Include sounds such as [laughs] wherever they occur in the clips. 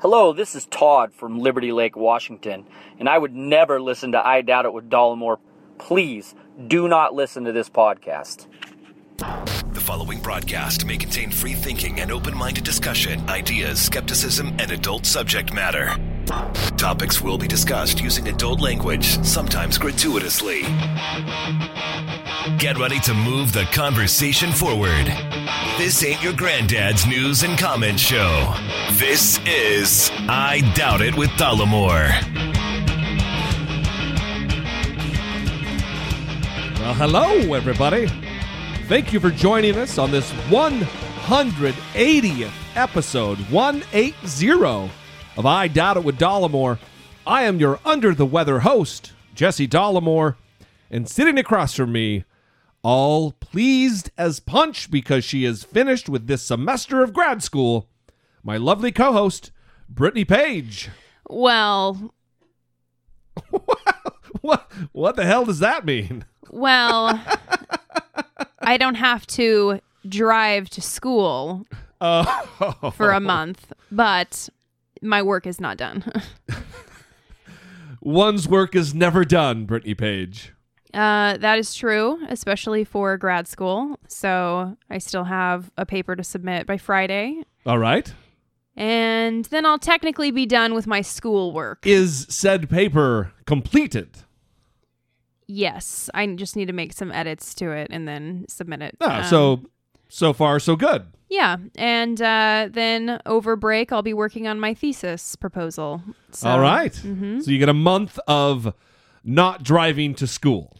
Hello, this is Todd from Liberty Lake, Washington, and I would never listen to I Doubt It with Dollemore. Please do not listen to this podcast. The following broadcast may contain free thinking and open minded discussion, ideas, skepticism, and adult subject matter. Topics will be discussed using adult language, sometimes gratuitously. Get ready to move the conversation forward. This ain't your granddad's news and comment show. This is I Doubt It with Dollemore. Well, hello, everybody. Thank you for joining us on this 180th episode, 180 of I Doubt It with Dollemore. I am your under the weather host, Jesse Dollemore, and sitting across from me, all pleased as punch because she is finished with this semester of grad school, my lovely co host, Brittany Page. Well, [laughs] What, what the hell does that mean? well, I don't have to drive to school Oh, for a month, but my work is not done. [laughs] one's work is never done, Brittany Page. Uh, that is true, especially for grad school. So I still have a paper to submit by Friday. All right. And then I'll technically be done with my schoolwork. Is said paper completed? Yes, I just need to make some edits to it and then submit it. Ah, Um, so so far so good. yeah, and uh, then over break I'll be working on my thesis proposal. So, All right. mhm. So you get a month of not driving to school.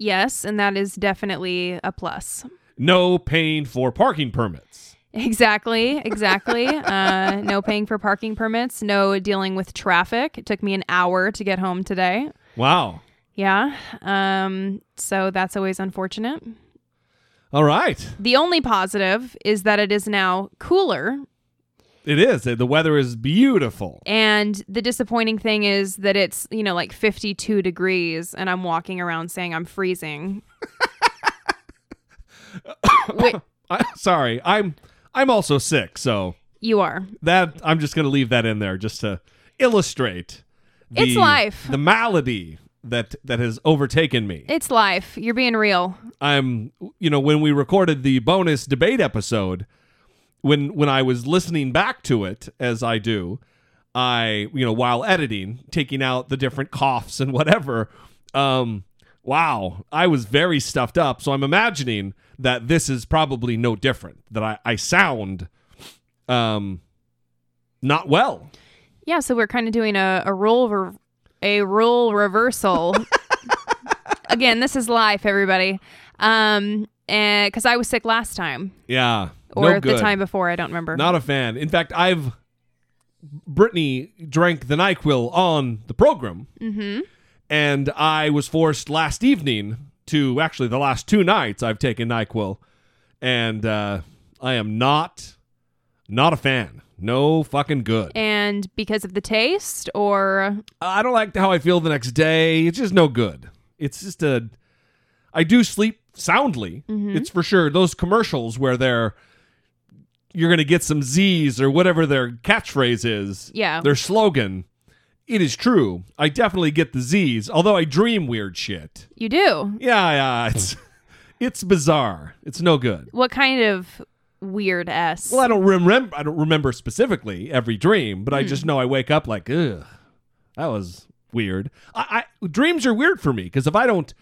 Yes, and that is definitely a plus. No paying for parking permits. Exactly, [laughs] exactly. uh, no paying for parking permits, no dealing with traffic. It took me an hour to get home today. Wow. Yeah. Um, so that's always unfortunate. All right. The only positive is that it is now cooler. It is. The weather is beautiful. And the disappointing thing is that it's, you know, like 52 degrees and I'm walking around saying I'm freezing. [laughs] Wait, I, sorry. I'm I'm also sick, so you are. that I'm just going to leave that in there just to illustrate the, It's life. The malady that that has overtaken me. It's life. You're being real. I'm you know when we recorded the bonus debate episode when when I was listening back to it as I do I you know while editing taking out the different coughs and whatever um wow I was very stuffed up so I'm imagining that this is probably no different that I I sound um not well Yeah, so we're kind of doing a, a role re- a role reversal. [laughs] Again, this is life, everybody. Um, and because I was sick last time yeah or no the time before, I don't remember. Not a fan. In fact, I've Brittany drank the Nyquil on the program, mm-hmm. and I was forced last evening to actually the last two nights I've taken Nyquil, and uh, I am not not a fan. No fucking good. and because of the taste, or I don't like how I feel the next day. It's just no good. It's just a. I do sleep soundly. It's for sure. Those commercials where they're. You're gonna get some Z's or whatever their catchphrase is. Yeah. Their slogan. It is true. I definitely get the Z's, although I dream weird shit. you do. Yeah, yeah. It's [laughs] it's bizarre. It's no good. What kind of weird s? Well, I don't remember. I don't remember specifically every dream, but I just hmm. know I wake up like, ugh, that was weird. I, I dreams are weird for me because if I don't,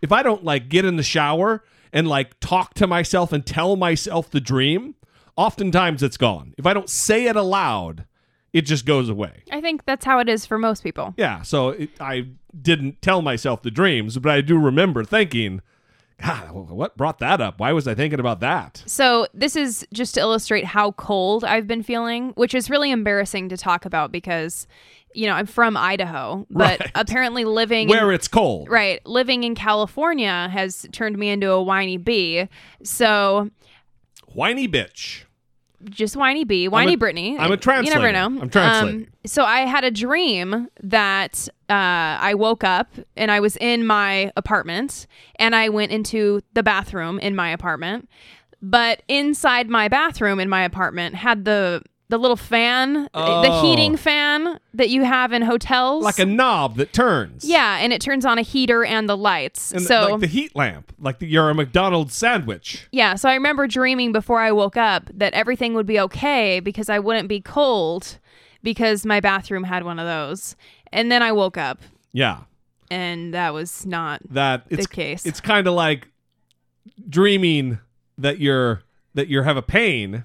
if I don't like get in the shower and like talk to myself and tell myself the dream, oftentimes it's gone. If I don't say it aloud, it just goes away. I think that's how it is for most people. Yeah. So it, I didn't tell myself the dreams, but I do remember thinking. God, what brought that up? Why was I thinking about that? So, this is just to illustrate how cold I've been feeling, which is really embarrassing to talk about because, you know, I'm from Idaho, but Right. apparently living in- Where it's cold. right, living in California has turned me into a whiny bee. So, Whiny bitch. just whiny bee, whiny a- Brittany. I'm a translator. You never know. I'm translating. Um, so I had a dream that uh, I woke up and I was in my apartment and I went into the bathroom in my apartment, but inside my bathroom in my apartment had the the little fan, the Oh. heating fan that you have in hotels. Like a knob that turns. yeah, and it turns on a heater and the lights. And so like the heat lamp, like the, you're a McDonald's sandwich. yeah, so I remember dreaming before I woke up that everything would be okay because I wouldn't be cold because my bathroom had one of those. And then I woke up Yeah. and that was not That it's case. it's kind of like dreaming that you're that you have a pain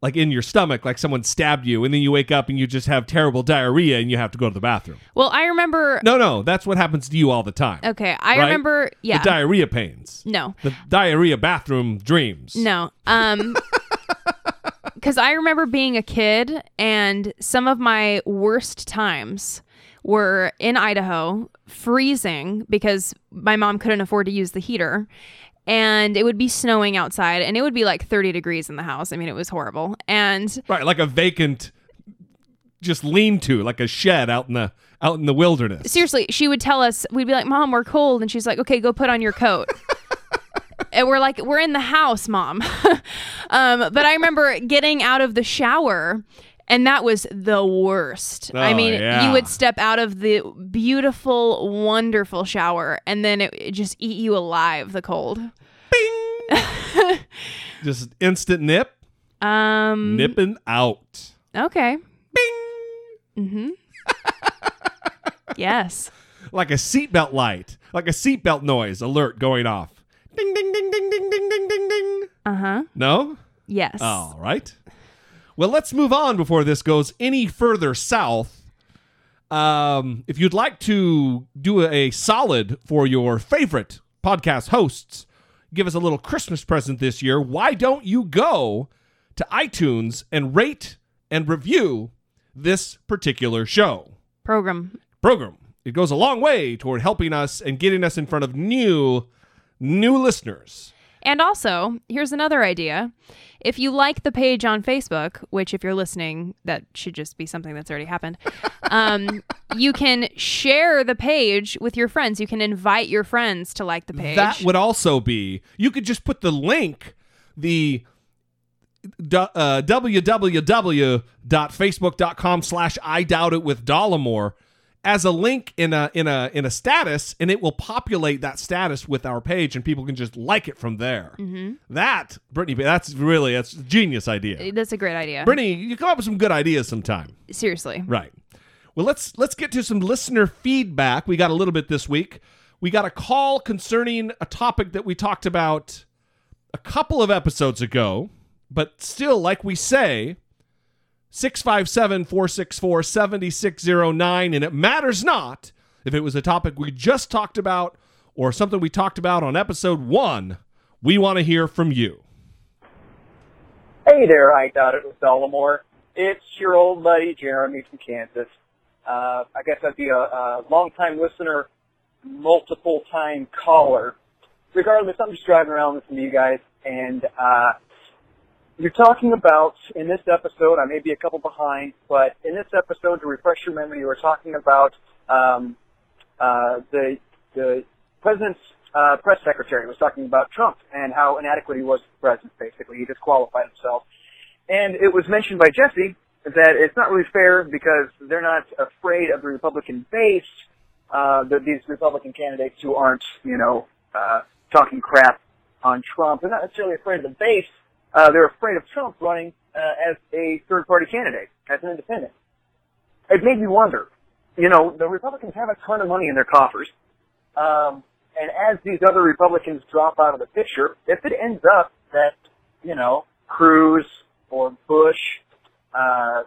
like in your stomach like someone stabbed you and then you wake up and you just have terrible diarrhea and you have to go to the bathroom. Well, I remember No, no, that's what happens to you all the time. Okay, I Right? remember yeah. The diarrhea pains. no. The diarrhea bathroom dreams. No. Um [laughs] cuz I remember being a kid and some of my worst times were in Idaho, freezing because my mom couldn't afford to use the heater. And it would be snowing outside and it would be like 30 degrees in the house. I mean, it was horrible. And Right, like a vacant just lean to, like a shed out in the out in the wilderness. seriously, she would tell us, we'd be like, Mom, we're cold. And she's like, Okay, go put on your coat. [laughs] and we're like, We're in the house, Mom. [laughs] um, but I remember getting out of the shower. And that was the worst. I Oh, mean, yeah. you would step out of the beautiful, wonderful shower, and then it, it just eat you alive. The cold. Bing. [laughs] just instant nip, Um. nipping out. Okay. Bing. Mm-hmm. [laughs] yes. Like a seatbelt light, like a seatbelt noise alert going off. Ding ding ding ding ding ding ding ding ding. Uh huh. No? Yes. All right. Well, let's move on before this goes any further south. Um, if you'd like to do a solid for your favorite podcast hosts, give us a little Christmas present this year, why don't you go to iTunes and rate and review this particular show? Program. program. It goes a long way toward helping us and getting us in front of new new listeners. And also, here's another idea. If you like the page on Facebook, which if you're listening, that should just be something that's already happened, [laughs] um, you can share the page with your friends. You can invite your friends to like the page. That would also be you could just put the link the uh, www.facebook.com slash I doubt it with Dollemore as a link in a in a in a status and it will populate that status with our page and people can just like it from there. Mm-hmm. That Brittany that's really that's a genius idea. That's a great idea. Brittany, you come up with some good ideas sometime. Seriously. Right. Well, let's let's get to some listener feedback. We got a little bit this week. We got a call concerning a topic that we talked about a couple of episodes ago, but still like we say 657-464-7609 and it matters not if it was a topic we just talked about or something we talked about on episode 1. We want to hear from you. Hey there, I doubt it was Dollemore. It's your old buddy Jeremy from Kansas. Uh, I guess I'd be a, a long-time listener, multiple-time caller. Regardless, I'm just driving around listening to you guys, and uh, you're talking about in this episode. I may be a couple behind, but in this episode, to refresh your memory, you were talking about um, uh, the the president's uh, press secretary was talking about Trump and how inadequate he was as president. Basically, he disqualified himself, and it was mentioned by Jesse that it's not really fair because they're not afraid of the Republican base. Uh, the, these Republican candidates who aren't, you know, uh, talking crap on Trump. They're not necessarily afraid of the base. Uh, they're afraid of Trump running uh, as a third-party candidate, as an independent. It made me wonder. You know, the Republicans have a ton of money in their coffers. Um, and as these other Republicans drop out of the picture, if it ends up that, you know, Cruz or Bush uh,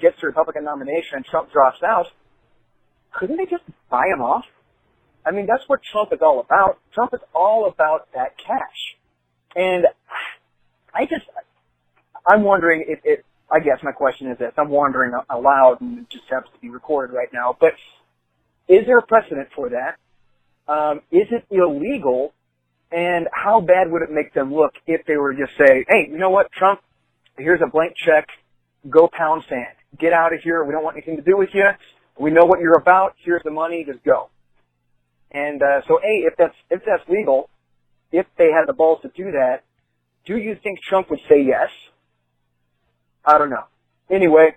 gets the Republican nomination and Trump drops out, couldn't they just buy him off? I mean, that's what Trump is all about. Trump is all about that cash. And I just, I'm wondering if it, I guess my question is this. I'm wondering aloud and it just happens to be recorded right now, but is there a precedent for that? Um, is it illegal? And how bad would it make them look if they were to just say, hey, you know what, Trump, here's a blank check, go pound sand. Get out of here. We don't want anything to do with you. We know what you're about. Here's the money. Just go. And uh, so, a if that's if that's legal, if they had the balls to do that, do you think Trump would say yes? I don't know. Anyway,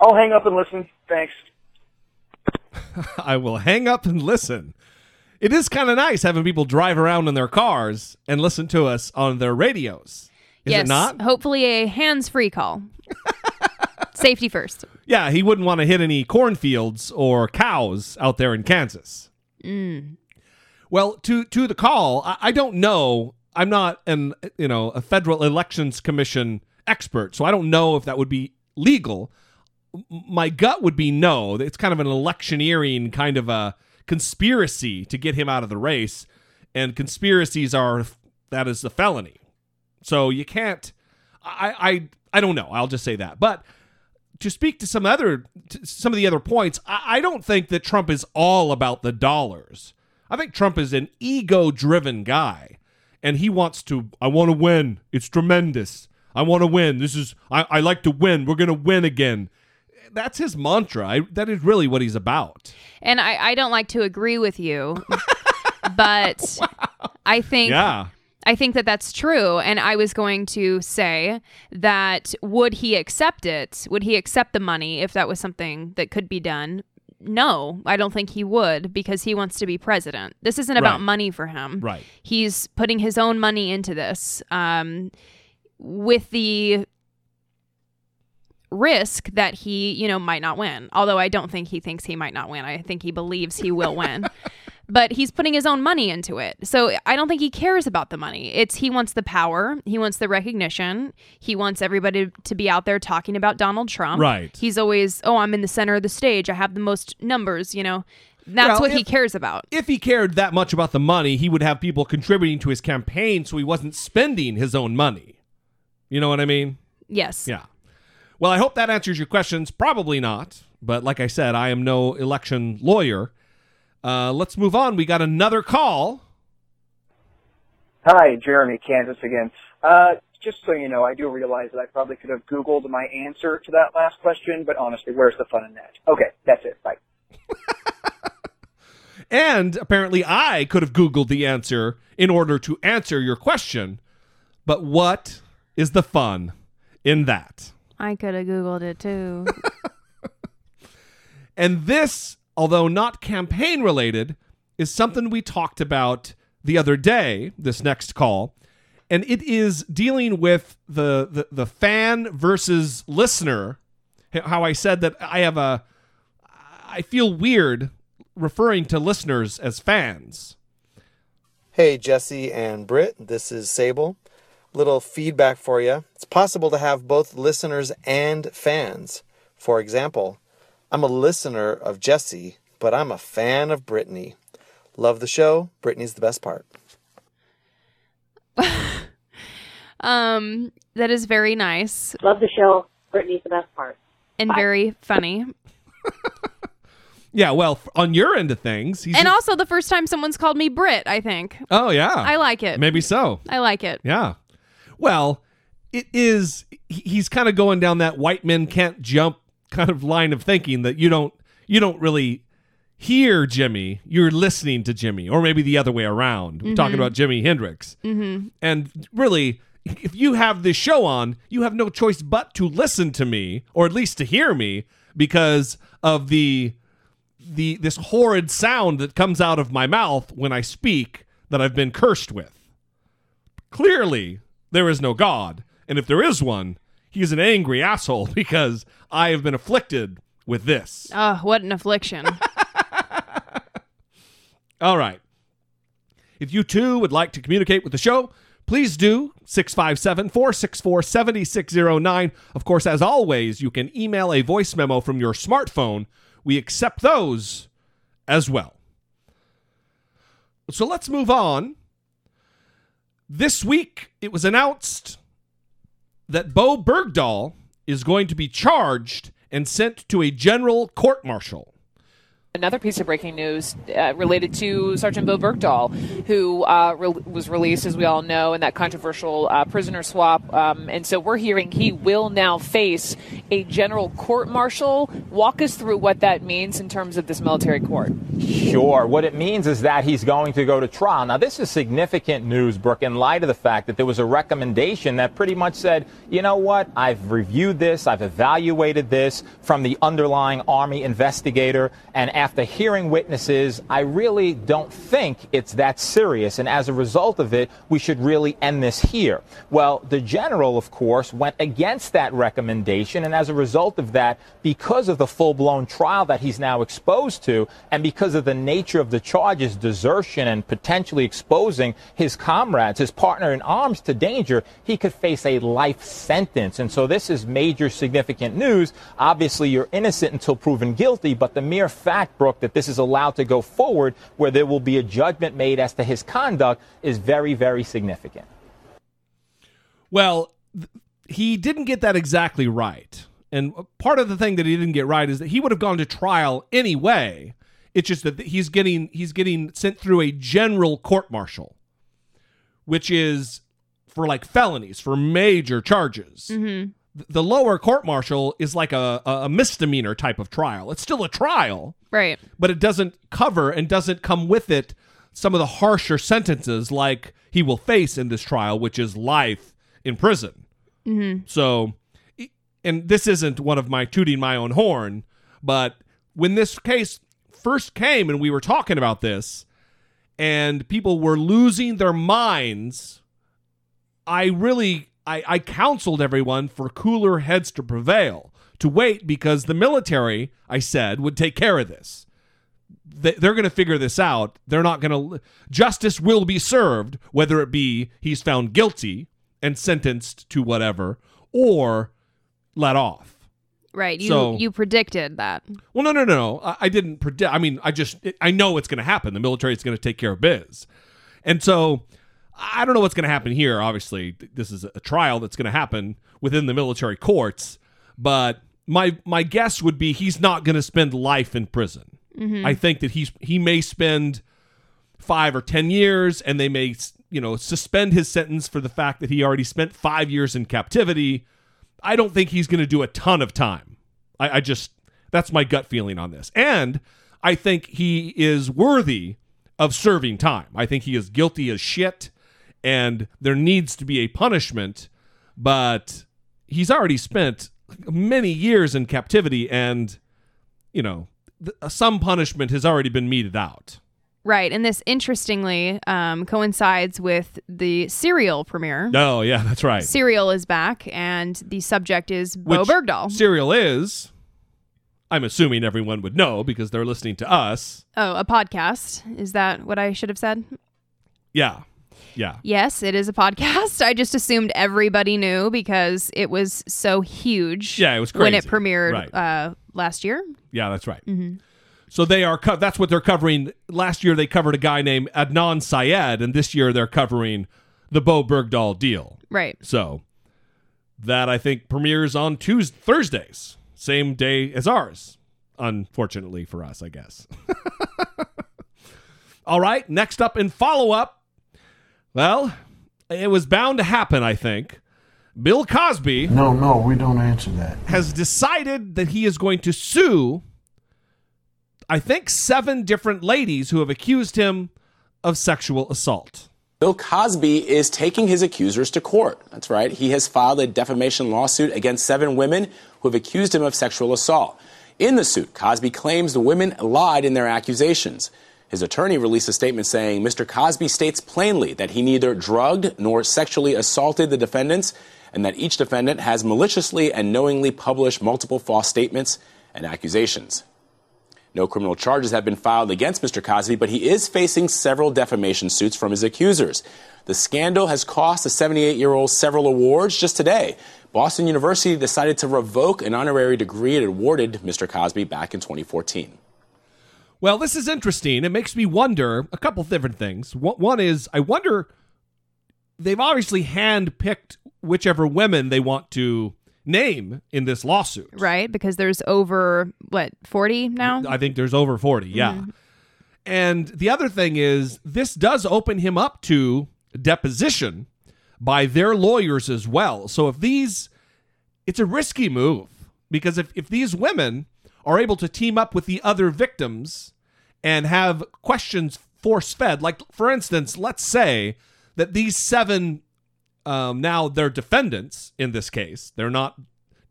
I'll hang up and listen. Thanks. [laughs] I will hang up and listen. It is kind of nice having people drive around in their cars and listen to us on their radios. Is yes. it not? Hopefully, a hands-free call. [laughs] Safety first. Yeah, he wouldn't want to hit any cornfields or cows out there in Kansas. Mm. Well, to to the call, I, I don't know. I'm not an you know a federal elections commission expert, so I don't know if that would be legal. My gut would be no. It's kind of an electioneering kind of a conspiracy to get him out of the race, and conspiracies are that is a felony. So you can't. I I I don't know. I'll just say that, but to speak to some other to some of the other points, I, I don't think that Trump is all about the dollars. I think Trump is an ego-driven guy, and he wants to. I want to win. It's tremendous. I want to win. This is. I, I like to win. We're gonna win again. That's his mantra. I, that is really what he's about. And I, I don't like to agree with you, but [laughs] I think Yeah. I think that that's true. And I was going to say that would he accept it? Would he accept the money if that was something that could be done? No, I don't think he would because he wants to be president. This isn't about Right. money for him. Right. He's putting his own money into this um, with the risk that he, you know, might not win. Although I don't think he thinks he might not win. I think he believes he will win. [laughs] but he's putting his own money into it. So I don't think he cares about the money. It's he wants the power, he wants the recognition, he wants everybody to be out there talking about Donald Trump. Right. He's always, "Oh, I'm in the center of the stage. I have the most numbers, you know." That's Well, what he cares about. If he cared that much about the money, he would have people contributing to his campaign, so he wasn't spending his own money. You know what I mean? Yes. Yeah. Well, I hope that answers your questions. Probably not, but like I said, I am no election lawyer. Uh, let's move on. We got another call. Hi, Jeremy, Kansas again. Uh, just so you know, I do realize that I probably could have Googled my answer to that last question, but honestly, where's the fun in that? Okay, that's it. Bye. [laughs] And apparently, I could have Googled the answer in order to answer your question. But what is the fun in that? I could have Googled it too. [laughs] And this, although not campaign related, is something we talked about the other day, this next call. And it is dealing with the, the, the fan versus listener. How I said that I have a, I feel weird referring to listeners as fans. Hey, Jesse and Britt, this is Sable. Little feedback for you. It's possible to have both listeners and fans. For example, I'm a listener of Jesse, but I'm a fan of Brittany. Love the show. Brittany's the best part. [laughs] um, that is very nice Love the show. Brittany's the best part. and very funny. [laughs] Yeah, well, on your end of things, he's And also the first time someone's called me Brit, I think. oh yeah, I like it. maybe so. I like it. Yeah. Well, it is. He's kind of going down that white men can't jump kind of line of thinking that you don't you don't really hear Jimmy. You're listening to Jimmy, or maybe the other way around. We're talking about Jimi Hendrix. Mm-hmm. And really, if you have this show on, you have no choice but to listen to me, or at least to hear me, because of the the this horrid sound that comes out of my mouth when I speak that I've been cursed with. Clearly, there is no God, and if there is one, he is an angry asshole [laughs] because I have been afflicted with this. Oh, what an affliction. [laughs] All right. If you too would like to communicate with the show, please do 657 464 7609. Of course, as always, you can email a voice memo from your smartphone. We accept those as well. So let's move on. This week, it was announced that Bowe Bergdahl is going to be charged and sent to a general court martial. Another piece of breaking news uh, related to Sergeant Bowe Bergdahl, who uh, re- was released, as we all know, in that controversial uh, prisoner swap. Um, and so we're hearing he will now face a general court martial. Walk us through what that means in terms of this military court. Sure. What it means is that he's going to go to trial. Now, this is significant news, Brooke, in light of the fact that there was a recommendation that pretty much said, you know what, I've reviewed this, I've evaluated this from the underlying Army investigator, and after hearing witnesses, I really don't think it's that serious. And as a result of it, we should really end this here. Well, the general, of course, went against that recommendation. And as a result of that, because of the full blown trial that he's now exposed to, and because of the nature of the charges, desertion and potentially exposing his comrades, his partner in arms to danger, he could face a life sentence. And so this is major significant news. Obviously, you're innocent until proven guilty, but the mere fact, Brooke, that this is allowed to go forward where there will be a judgment made as to his conduct is very, very significant. Well, th- he didn't get that exactly right. And part of the thing that he didn't get right is that he would have gone to trial anyway. It's just that he's getting he's getting sent through a general court martial, which is for like felonies, for major charges. Mm-hmm. Th- The lower court martial is like a, a misdemeanor type of trial. It's still a trial, Right. but it doesn't cover and doesn't come with it some of the harsher sentences like he will face in this trial, which is life in prison. Mm-hmm. So, and this isn't one of my tooting my own horn, but when this case first came and we were talking about this, and people were losing their minds, I really I, I counseled everyone for cooler heads to prevail, to wait because the military, I said, would take care of this. They, they're going to figure this out. They're not going to. Justice will be served, whether it be he's found guilty and sentenced to whatever, or let off. Right. You So- you predicted that. Well, no, no, no, I didn't predict. I mean, I just I know it's going to happen. The military is going to take care of biz, and so I don't know what's going to happen here. Obviously, this is a trial that's going to happen within the military courts, but my my guess would be he's not going to spend life in prison. Mm-hmm. I think that he's he may spend five or ten years, and they may you know suspend his sentence for the fact that he already spent five years in captivity. I don't think he's going to do a ton of time. I, I just that's my gut feeling on this, and I think he is worthy of serving time. I think he is guilty as shit, and there needs to be a punishment. But he's already spent many years in captivity, and you know th- some punishment has already been meted out. Right. And this interestingly um, coincides with the serial premiere. Oh yeah, that's right. Serial is back, and the subject is Bowe Which Bergdahl. Serial is. I'm assuming everyone would know because they're listening to us. oh, a podcast. Is that what I should have said? Yeah. Yeah. Yes, it is a podcast. [laughs] I just assumed everybody knew because it was so huge. Yeah, it was when it premiered Right. uh, last year. Yeah, that's right. So they are. Co- that's what they're covering. Last year they covered a guy named Adnan Syed, and this year they're covering the Bowe Bergdahl deal. Right. So that I think premieres on Tuesday, Thursdays, same day as ours. Unfortunately for us, I guess. [laughs] All right. Next up in follow up. Well, it was bound to happen. I think Bill Cosby No, no, we don't answer that. has decided that he is going to sue, I think, seven different ladies who have accused him of sexual assault. Bill Cosby is taking his accusers to court. That's right. He has filed a defamation lawsuit against seven women who have accused him of sexual assault. In the suit, Cosby claims the women lied in their accusations. His attorney released a statement saying Mr. Cosby states plainly that he neither drugged nor sexually assaulted the defendants and that each defendant has maliciously and knowingly published multiple false statements and accusations. No criminal charges have been filed against Mr. Cosby, but he is facing several defamation suits from his accusers. The scandal has cost the 78 year old several awards just today. Boston University decided to revoke an honorary degree it awarded Mr. Cosby back in 2014. Well, this is interesting. It makes me wonder a couple different things. One is, I wonder, they've obviously handpicked whichever women they want to name in this lawsuit. Right? Because there's over what, 40 now? I think there's over 40, yeah. Mm-hmm. And the other thing is, this does open him up to deposition by their lawyers as well. So if these, it's a risky move because if, if these women are able to team up with the other victims and have questions force fed, like for instance, let's say that these seven, um, now they're defendants in this case, they're not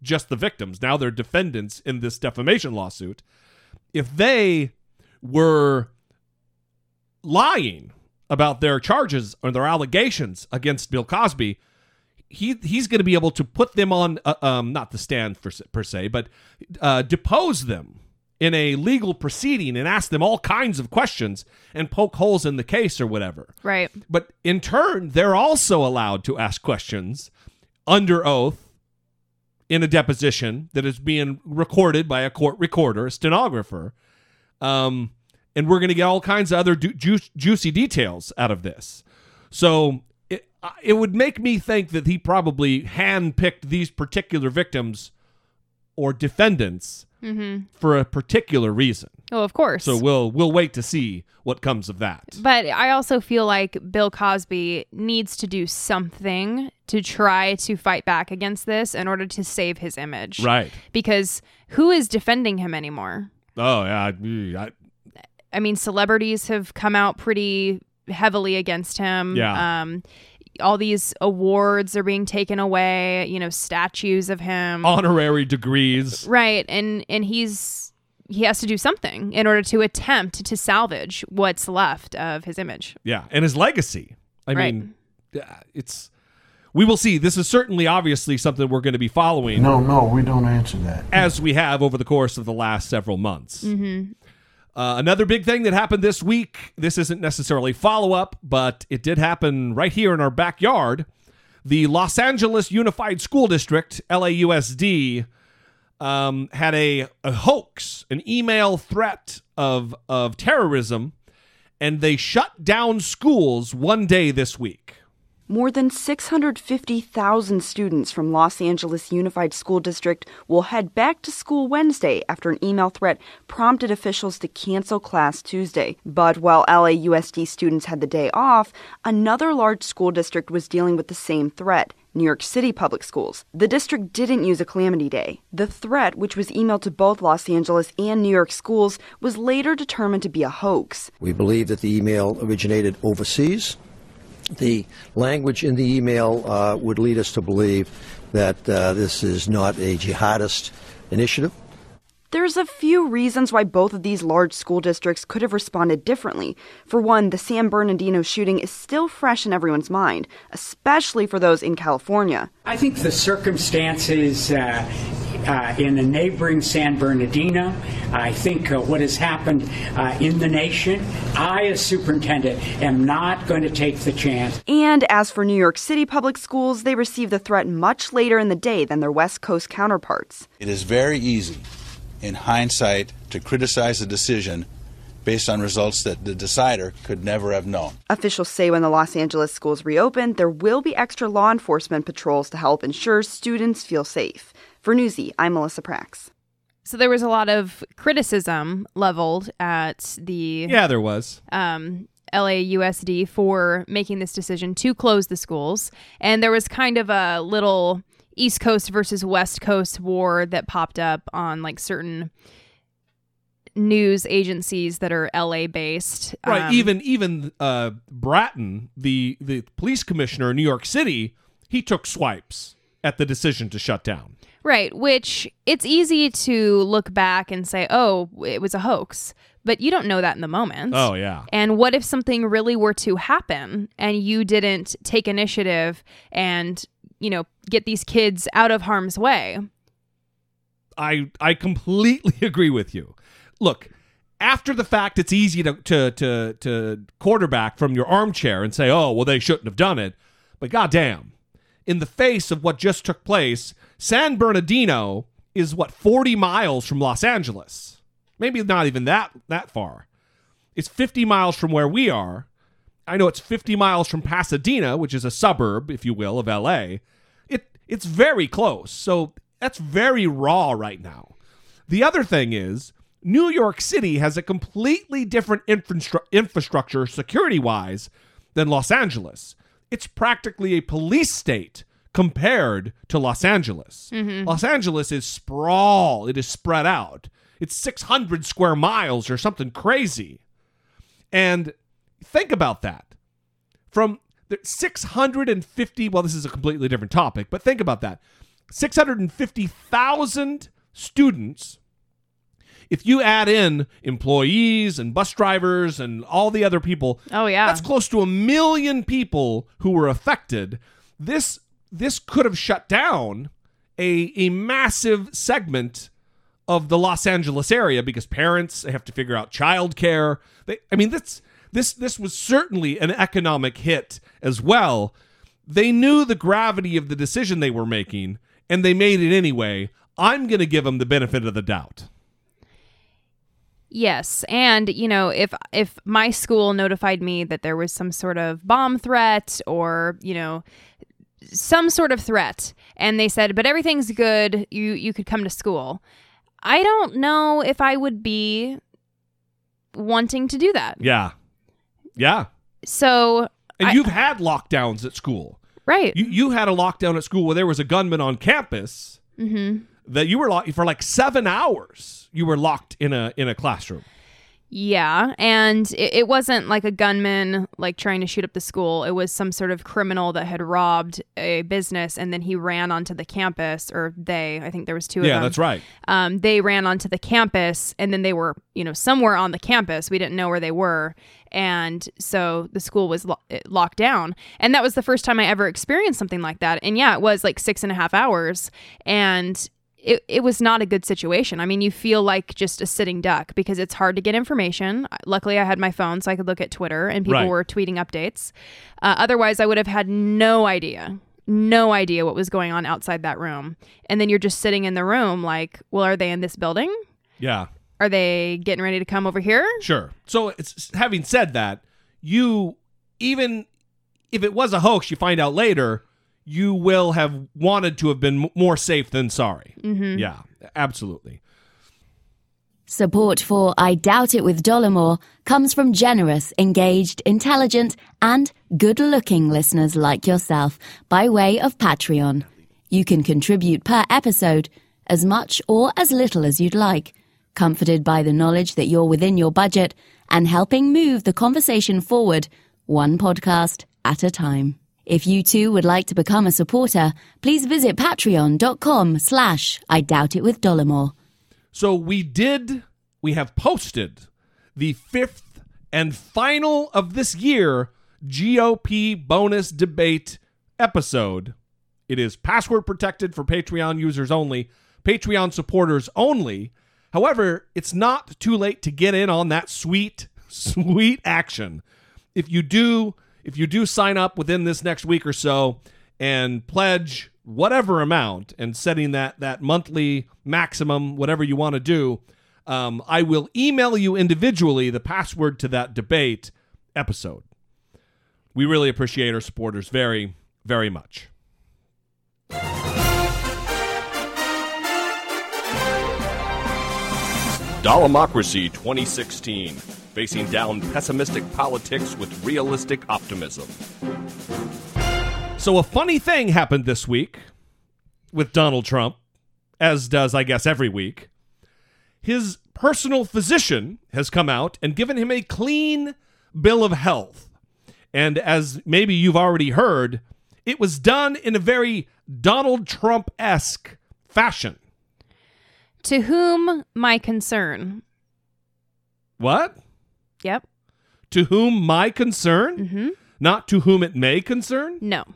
just the victims, now they're defendants in this defamation lawsuit. If they were lying about their charges or their allegations against Bill Cosby, he he's going to be able to put them on uh, um not the stand for, per se, but uh, depose them in a legal proceeding and ask them all kinds of questions and poke holes in the case or whatever. Right. But in turn, they're also allowed to ask questions under oath in a deposition that is being recorded by a court recorder, a stenographer. Um, and we're going to get all kinds of other ju- juicy details out of this. So it, it would make me think that he probably handpicked these particular victims or defendants Mhm. for a particular reason. Oh, of course. So we'll we'll wait to see what comes of that. But I also feel like Bill Cosby needs to do something to try to fight back against this in order to save his image. Right. Because who is defending him anymore? Oh yeah, I, I, I mean, celebrities have come out pretty heavily against him. Yeah. Um, all these awards are being taken away, you know, statues of him. honorary degrees. Right. And and he's he has to do something in order to attempt to salvage what's left of his image. Yeah, and his legacy. I Right. mean, yeah, it's we will see. This is certainly obviously something we're going to be following No, no, we don't answer that. as we have over the course of the last several months. Mm-hmm. Uh, another big thing that happened this week, this isn't necessarily follow up, but it did happen right here in our backyard. The Los Angeles Unified School District, LAUSD, um, had a, a hoax, an email threat of, of terrorism, and they shut down schools one day this week. More than 650,000 students from Los Angeles Unified School District will head back to school Wednesday after an email threat prompted officials to cancel class Tuesday. But while LAUSD students had the day off, another large school district was dealing with the same threat. New York City Public Schools. The district didn't use a calamity day. The threat, which was emailed to both Los Angeles and New York schools, was later determined to be a hoax. We believe that the email originated overseas. The language in the email uh, would lead us to believe that uh, this is not a jihadist initiative. There's a few reasons why both of these large school districts could have responded differently. For one, the San Bernardino shooting is still fresh in everyone's mind, especially for those in California. I think the circumstances uh, uh, in the neighboring San Bernardino, I think uh, what has happened uh, in the nation, I, as superintendent, am not going to take the chance. And as for New York City public schools, they received the threat much later in the day than their West Coast counterparts. It is very easy, in hindsight, to criticize a decision based on results that the decider could never have known. Officials say when the Los Angeles schools reopen, there will be extra law enforcement patrols to help ensure students feel safe. For Newsy, I'm Melissa Prax. So there was a lot of criticism leveled at the Yeah, there was. um, LAUSD for making this decision to close the schools. And there was kind of a little East Coast versus West Coast war that popped up on like certain news agencies that are LA based. Right. Um, even even uh, Bratton, the the police commissioner in New York City, he took swipes at the decision to shut down. Right, which it's easy to look back and say, oh, it was a hoax. But you don't know that in the moment. Oh, yeah. And what if something really were to happen and you didn't take initiative and, you know, get these kids out of harm's way? I I completely [laughs] agree with you. Look, after the fact, it's easy to to to, to quarterback from your armchair and say, "Oh, well, they shouldn't have done it." But goddamn, in the face of what just took place, San Bernardino is what forty miles from Los Angeles. Maybe not even that that far. It's fifty miles from where we are. I know it's fifty miles from Pasadena, which is a suburb, if you will, of L.A. It it's very close. So that's very raw right now. The other thing is New York City has a completely different infrastru- infrastructure security wise than Los Angeles. It's practically a police state compared to Los Angeles. Mhm. Los Angeles is sprawl, it is spread out. It's 600 square miles or something crazy. And think about that. From 650, well, this is a completely different topic, but think about that. 650,000 students. If you add in employees and bus drivers and all the other people, Oh yeah. that's close to a million people who were affected. This this could have shut down a a massive segment of the Los Angeles area because parents they have to figure out childcare. They, I mean, this this this was certainly an economic hit as well. They knew the gravity of the decision they were making, and they made it anyway. I'm going to give them the benefit of the doubt. Yes, and you know, if if my school notified me that there was some sort of bomb threat or, you know, some sort of threat and they said, "But everything's good. You you could come to school." I don't know if I would be wanting to do that. Yeah, yeah. So, And I- you've had lockdowns at school. right. You you had a lockdown at school where there was a gunman on campus mhm. that you were locked for like seven hours. You were locked in a in a classroom. Yeah, and it, it wasn't like a gunman like trying to shoot up the school. It was some sort of criminal that had robbed a business and then he ran onto the campus or they, I think there was two of them. Yeah, that's right. Um, they ran onto the campus and then they were, you know, somewhere on the campus. We didn't know where they were. And so the school was lo- locked down. And that was the first time I ever experienced something like that. And yeah, it was like six and a half hours. And it, it was not a good situation. I mean, you feel like just a sitting duck because it's hard to get information. Luckily, I had my phone so I could look at Twitter and people Right. were tweeting updates. Uh, otherwise, I would have had no idea, no idea what was going on outside that room. And then you're just sitting in the room like, well, are they in this building? Yeah, Are they getting ready to come over here? sure. So it's having said that, you even if it was a hoax, you find out later, you will have wanted to have been more safe than sorry. Mhm. Yeah, absolutely. Support for I Doubt It with Dollemore comes from generous, engaged, intelligent, and good looking listeners like yourself by way of Patreon. You can contribute per episode as much or as little as you'd like, comforted by the knowledge that you're within your budget and helping move the conversation forward one podcast at a time. If you too would like to become a supporter, please visit patreon.com slash I Doubt It with Dollemore. So we did, we have posted the fifth and final of this year GOP bonus debate episode. It is password protected for Patreon users only, Patreon supporters only. However, it's not too late to get in on that sweet, [laughs] sweet action. If you do, if you do sign up within this next week or so and pledge whatever amount and setting that that monthly maximum, whatever you want to do, um, I will email you individually the password to that debate episode. We really appreciate our supporters very, very much. Dollemocracy 2016, facing down pessimistic politics with realistic optimism. So, a funny thing happened this week with Donald Trump, as does, I guess, every week. His personal physician has come out and given him a clean bill of health. And as maybe you've already heard, it was done in a very Donald Trump esque fashion. To whom my concern? What? Yep. To whom my concern? Mm-hmm. Not to whom it may concern? No. [laughs]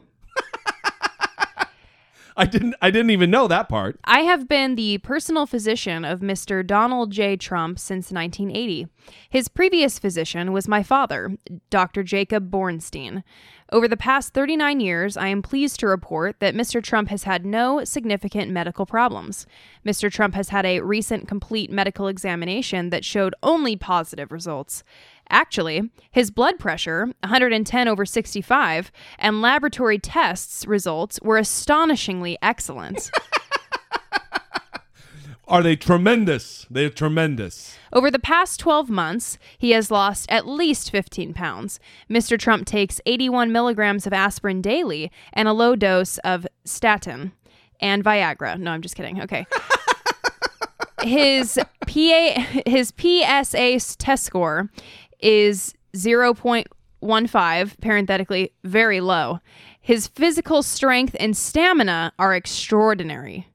I didn't I didn't even know that part. I have been the personal physician of Mr. Donald J. Trump since 1980. His previous physician was my father, Dr. Jacob Bornstein. Over the past 39 years, I am pleased to report that Mr. Trump has had no significant medical problems. Mr. Trump has had a recent complete medical examination that showed only positive results. Actually, his blood pressure, 110 over 65, and laboratory tests results were astonishingly excellent. [laughs] are they tremendous? They're tremendous. Over the past 12 months, he has lost at least 15 pounds. Mr. Trump takes 81 milligrams of aspirin daily and a low dose of statin and Viagra. No, I'm just kidding. Okay. [laughs] his PA his PSA test score is 0.15 parenthetically very low. His physical strength and stamina are extraordinary.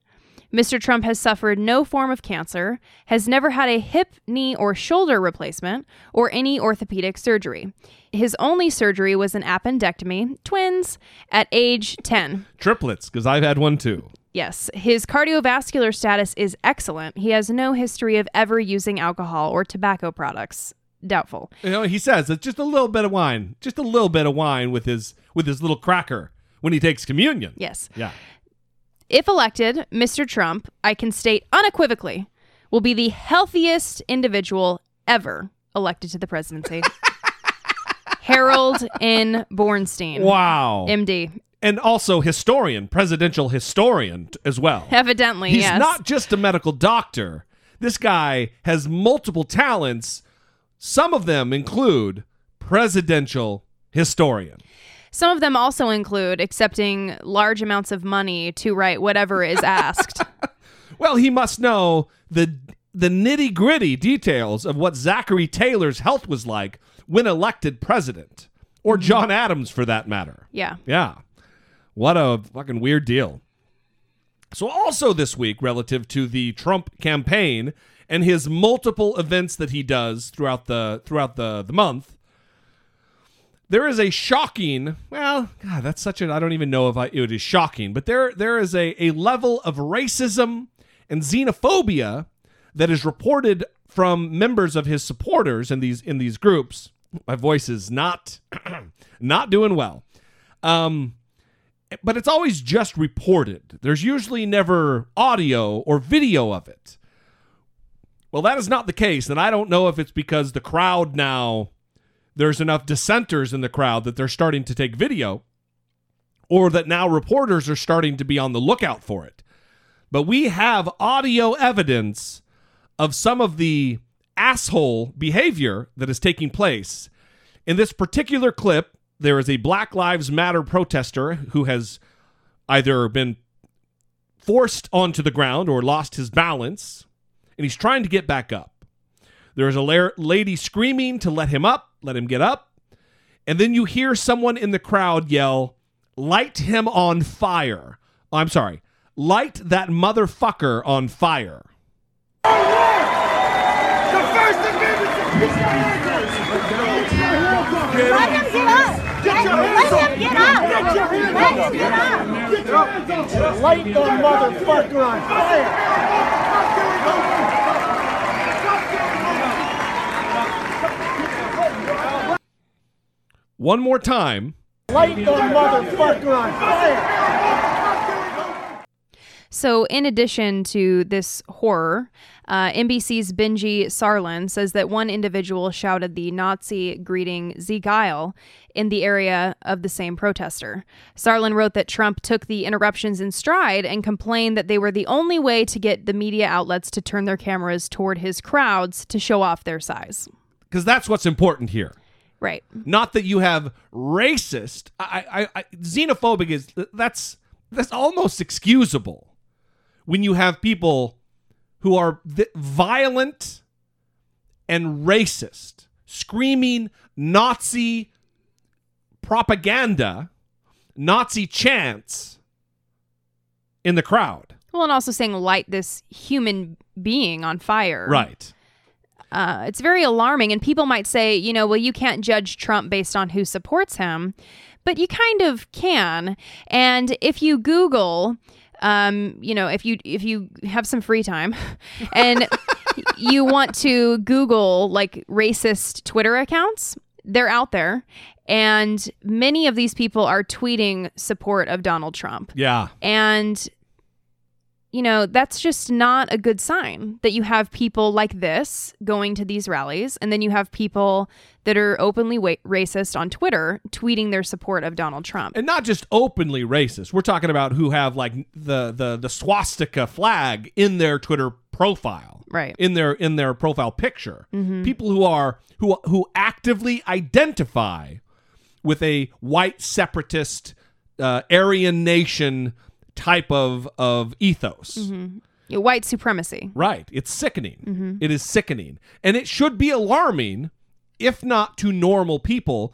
Mr. Trump has suffered no form of cancer, has never had a hip, knee, or shoulder replacement, or any orthopedic surgery. His only surgery was an appendectomy, twins, at age 10. Triplets, because I've had one too. Yes, his cardiovascular status is excellent. He has no history of ever using alcohol or tobacco products. Doubtful. You know, he says it's just a little bit of wine, just a little bit of wine with his with his little cracker when he takes communion. Yes. Yeah. If elected, Mr. Trump, I can state unequivocally, will be the healthiest individual ever elected to the presidency. [laughs] Harold N. Bornstein. Wow. MD. And also historian, presidential historian as well. Evidently, He's yes. not just a medical doctor. This guy has multiple talents. Some of them include presidential historian. Some of them also include accepting large amounts of money to write whatever is asked. [laughs] Well, he must know the the nitty gritty details of what Zachary Taylor's health was like when elected president, or mm-hmm. John Adams for that matter. yeah. Yeah. What a fucking weird deal. So, also this week, relative to the Trump campaign and his multiple events that he does throughout the throughout the, the month, there is a shocking. Well, God, that's such a. I don't even know if I, it is shocking, but there there is a, a level of racism and xenophobia that is reported from members of his supporters in these in these groups. My voice is not [clears throat] not doing well. Um, but it's always just reported. There's usually never audio or video of it. Well, that is not the case, and I don't know if it's because the crowd now there's enough dissenters in the crowd that they're starting to take video or that now reporters are starting to be on the lookout for it. But we have audio evidence of some of the asshole behavior that is taking place. In this particular clip, there is a Black Lives Matter protester who has either been forced onto the ground or lost his balance, and he's trying to get back up. There is a la- lady screaming to let him up, let him get up, and then you hear someone in the crowd yell, Light him on fire. Oh, I'm sorry, light that motherfucker on fire. Let him get up. Let him get up. Let him get up. Light the motherfucker on fire. One more time. Light the motherfucker on fire. So, in addition to this horror, uh, NBC's Benjy Sarlin says that one individual shouted the Nazi greeting Sieg Heil in the area of the same protester. Sarlin wrote that Trump took the interruptions in stride and complained that they were the only way to get the media outlets to turn their cameras toward his crowds to show off their size. Because that's what's important here. Right. Not that you have racist, I, I, I, xenophobic is that's that's almost excusable when you have people who are th- violent and racist, screaming Nazi propaganda, Nazi chants in the crowd. Well, and also saying light this human being on fire. Right. Uh, it's very alarming. And people might say, you know, well, you can't judge Trump based on who supports him, but you kind of can. And if you Google, um, you know, if you if you have some free time, [laughs] and you want to Google like racist Twitter accounts, they're out there, and many of these people are tweeting support of Donald Trump. Yeah. And you know, that's just not a good sign that you have people like this going to these rallies, and then you have people that are openly wa- racist on Twitter tweeting their support of Donald Trump. And not just openly racist. We're talking about who have like the the the swastika flag in their Twitter profile, Right. In their in their profile picture, Mhm. people who are who who actively identify with a white separatist uh, Aryan nation type of of ethos. Mhm. White supremacy. Right. It's sickening. Mhm. It is sickening. And it should be alarming, if not to normal people,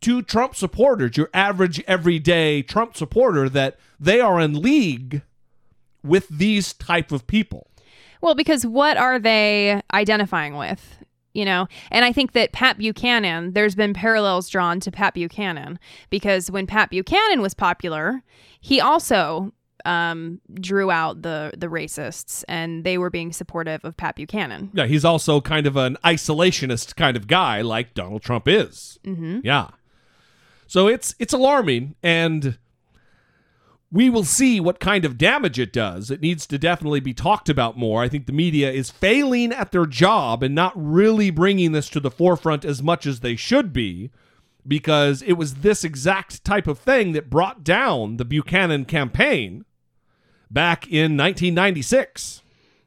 to Trump supporters, your average everyday Trump supporter, that they are in league with these type of people. Well, because what are they identifying with? You know, and I think that Pat Buchanan, there's been parallels drawn to Pat Buchanan because when Pat Buchanan was popular, he also um, drew out the the racists, and they were being supportive of Pat Buchanan. Yeah, he's also kind of an isolationist kind of guy, like Donald Trump is. Mhm. Yeah. So it's it's alarming, and we will see what kind of damage it does. It needs to definitely be talked about more. I think the media is failing at their job and not really bringing this to the forefront as much as they should be, because it was this exact type of thing that brought down the Buchanan campaign back in 1996.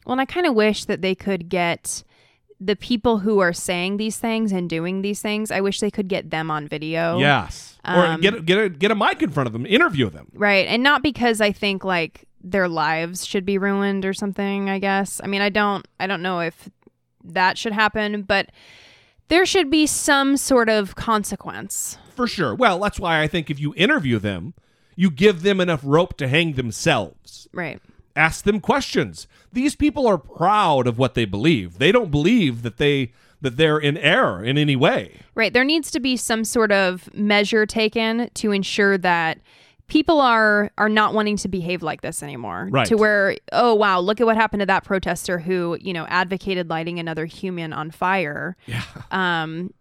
Well, and I kind of wish that they could get the people who are saying these things and doing these things. I wish they could get them on video. Yes. or Um, get get a, get a mic in front of them, interview them. Right. And not because I think like their lives should be ruined or something, I guess. I mean, I don't I don't know if that should happen, but there should be some sort of consequence. For sure. Well, that's why I think if you interview them, you give them enough rope to hang themselves. Right. Ask them questions. These people are proud of what they believe. They don't believe that they that they're in error in any way. Right. There needs to be some sort of measure taken to ensure that people are are not wanting to behave like this anymore. Right. To where, oh wow, look at what happened to that protester who, you know, advocated lighting another human on fire. Yeah. Um,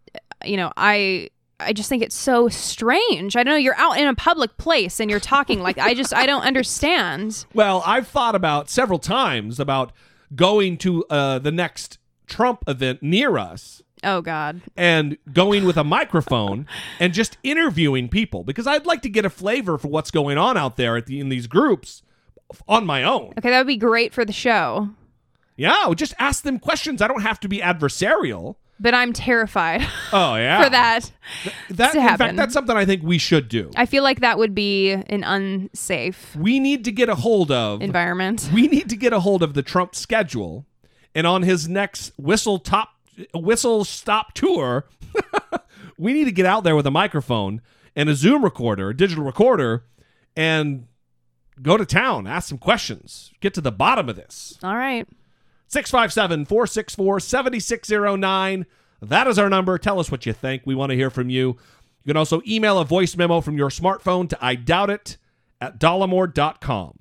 you know, I I just think it's so strange. I don't know, you're out in a public place and you're talking like I just I don't [laughs] understand. Well, I've thought about several times about going to uh, the next Trump event near us Oh God. and going with a microphone and just interviewing people because I'd like to get a flavor for what's going on out there at the, in these groups on my own. Okay, that would be great for the show. Yeah, just ask them questions. I don't have to be adversarial. But I'm terrified [laughs] Oh yeah, for that. That to in happen. fact, that's something I think we should do. I feel like that would be an unsafe We need to get a hold of environment. We need to get a hold of the Trump schedule, and on his next whistle top whistle stop tour, [laughs] we need to get out there with a microphone and a Zoom recorder, a digital recorder, and go to town, ask some questions, get to the bottom of this. All right. 657 464 7609. That is our number. Tell us what you think. We want to hear from you. You can also email a voice memo from your smartphone to I doubt it at dollemore.com.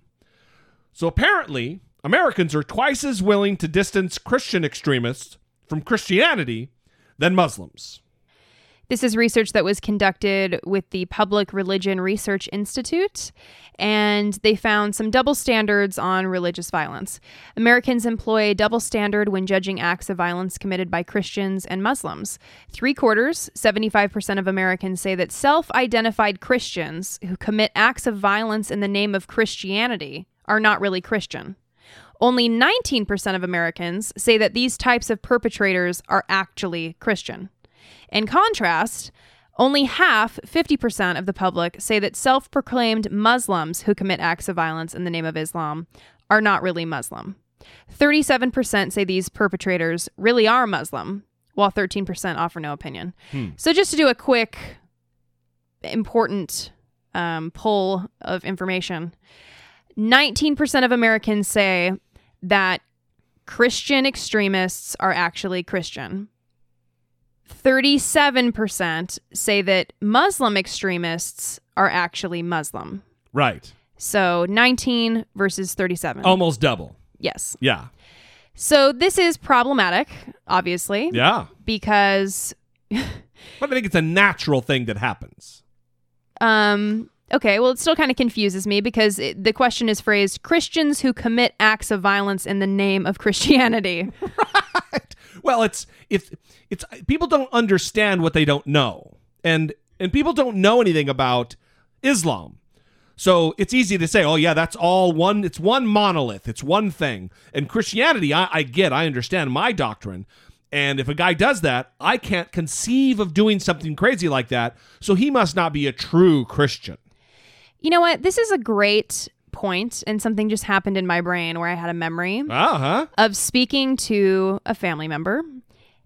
So apparently, Americans are twice as willing to distance Christian extremists from Christianity than Muslims. This is research that was conducted with the Public Religion Research Institute, and they found some double standards on religious violence. Americans employ a double standard when judging acts of violence committed by Christians and Muslims. Three quarters, 75% of Americans say that self identified Christians who commit acts of violence in the name of Christianity are not really Christian. Only 19% of Americans say that these types of perpetrators are actually Christian. In contrast, only half, 50% of the public, say that self proclaimed Muslims who commit acts of violence in the name of Islam are not really Muslim. 37% say these perpetrators really are Muslim, while 13% offer no opinion. Hmm. So, just to do a quick, important um, pull of information 19% of Americans say that Christian extremists are actually Christian. 37% say that Muslim extremists are actually Muslim. Right. So 19 versus 37. Almost double. Yes. Yeah. So this is problematic, obviously. Yeah. Because [laughs] But I think it's a natural thing that happens. um okay, well it still kind of confuses me because it, the question is phrased Christians who commit acts of violence in the name of Christianity. [laughs] Well, it's it's it's people don't understand what they don't know, and and people don't know anything about Islam. So it's easy to say, oh, yeah, that's all one, it's one monolith, it's one thing. And Christianity, I, I get, I understand my doctrine. And if a guy does that, I can't conceive of doing something crazy like that. So he must not be a true Christian. You know what? This is a great point, and something just happened in my brain where I had a memory Uh huh. of speaking to a family member,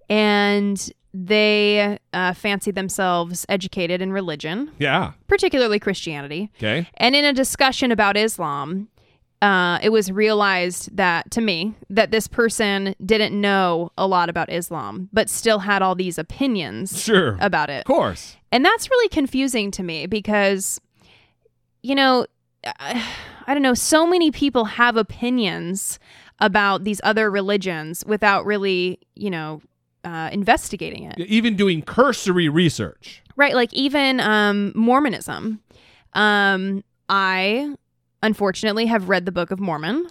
and they uh, fancy themselves educated in religion, Yeah. particularly Christianity. Okay. And in a discussion about Islam, uh, it was realized that to me that this person didn't know a lot about Islam, but still had all these opinions Sure. about it. Of course. And that's really confusing to me because, you know, I, I don't know, so many people have opinions about these other religions without really, you know, uh, investigating it. Even doing cursory research. Right. Like even um, Mormonism. Um, I unfortunately have read the Book of Mormon.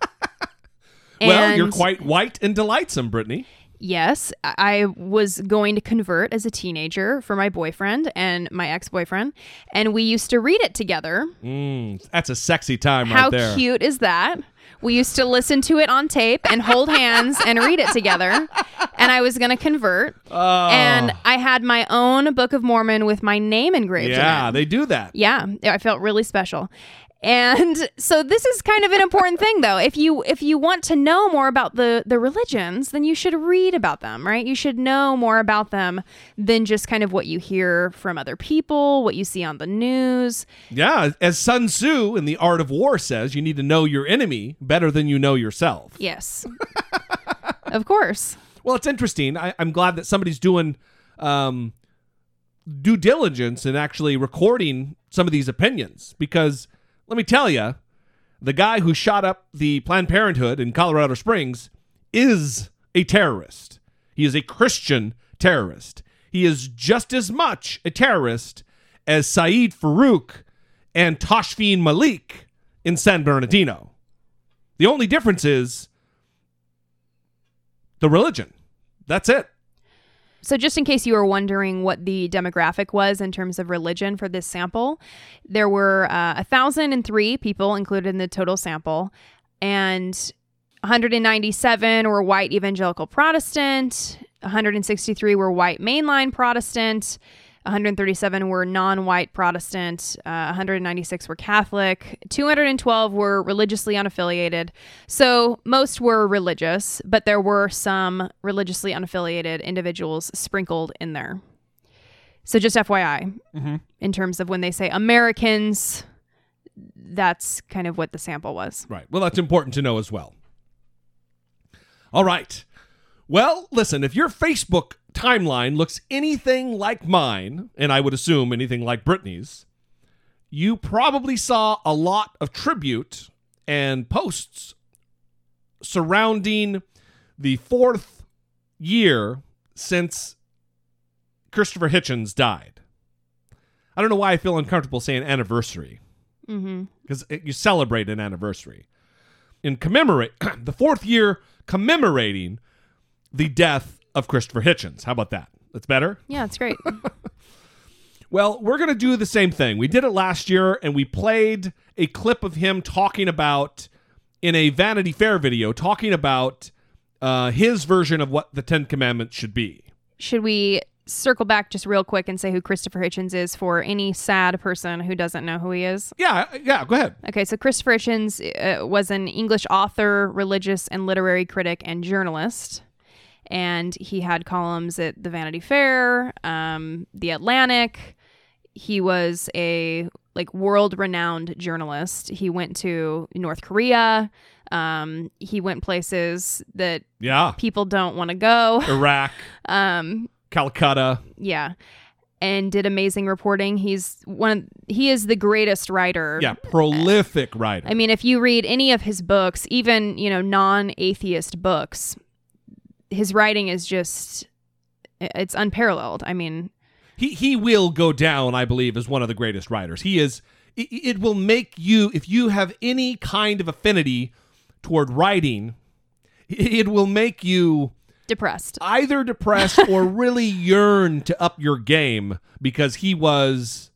[laughs] well, you're quite white and delightsome, Brittany. Yes, I was going to convert as a teenager for my boyfriend and my ex boyfriend, and we used to read it together. Mm, that's a sexy time How right there. How cute is that? We used to listen to it on tape and hold hands and read it together. And I was going to convert. Oh. And I had my own Book of Mormon with my name engraved Yeah, in it. they do that. Yeah, I felt really special. And so this is kind of an important thing though. If you if you want to know more about the the religions, then you should read about them, right? You should know more about them than just kind of what you hear from other people, what you see on the news. Yeah, as Sun Tzu in The Art of War says, you need to know your enemy better than you know yourself. Yes. [laughs] of course. Well, it's interesting. I, I'm glad that somebody's doing um, due diligence and actually recording some of these opinions because let me tell you, the guy who shot up the Planned Parenthood in Colorado Springs is a terrorist. He is a Christian terrorist. He is just as much a terrorist as Syed Farook and Tashfeen Malik in San Bernardino. The only difference is the religion. That's it. So, just in case you were wondering what the demographic was in terms of religion for this sample, there were uh, 1,003 people included in the total sample, and 197 were white evangelical Protestant, 163 were white mainline Protestant, 137 were non white Protestant, uh, 196 were Catholic, 212 were religiously unaffiliated. So most were religious, but there were some religiously unaffiliated individuals sprinkled in there. So just FYI, Mhm. in terms of when they say Americans, that's kind of what the sample was. Right. Well, that's important to know as well. All right. Well, listen, if your Facebook timeline looks anything like mine, and I would assume anything like Brittany's, you probably saw a lot of tribute and posts surrounding the fourth year since Christopher Hitchens died. I don't know why I feel uncomfortable saying anniversary Mm-hmm. because you celebrate an anniversary in commemorate [clears throat] the fourth year commemorating the death of Christopher Hitchens. How about that? That's better. Yeah, it's great. [laughs] Well, we're going to do the same thing. We did it last year and we played a clip of him talking about in a Vanity Fair video talking about uh, his version of what the 10 commandments should be. Should we circle back just real quick and say who Christopher Hitchens is for any sad person who doesn't know who he is? Yeah, yeah, go ahead. Okay, so Christopher Hitchens uh, was an English author, religious and literary critic, and journalist. And he had columns at the Vanity Fair, um, the Atlantic. He was a like world-renowned journalist. He went to North Korea. Um, he went places that Yeah. people don't want to go. [laughs] Iraq, Um, Calcutta. yeah, and did amazing reporting. He's one. Of, he is the greatest writer. Yeah, prolific writer. I mean, if you read any of his books, even you know non-atheist books, his writing is just it's unparalleled. I mean, he he will go down i believe as one of the greatest writers he is it, it will make you if you have any kind of affinity toward writing it will make you depressed either depressed or [laughs] really yearn to up your game because he was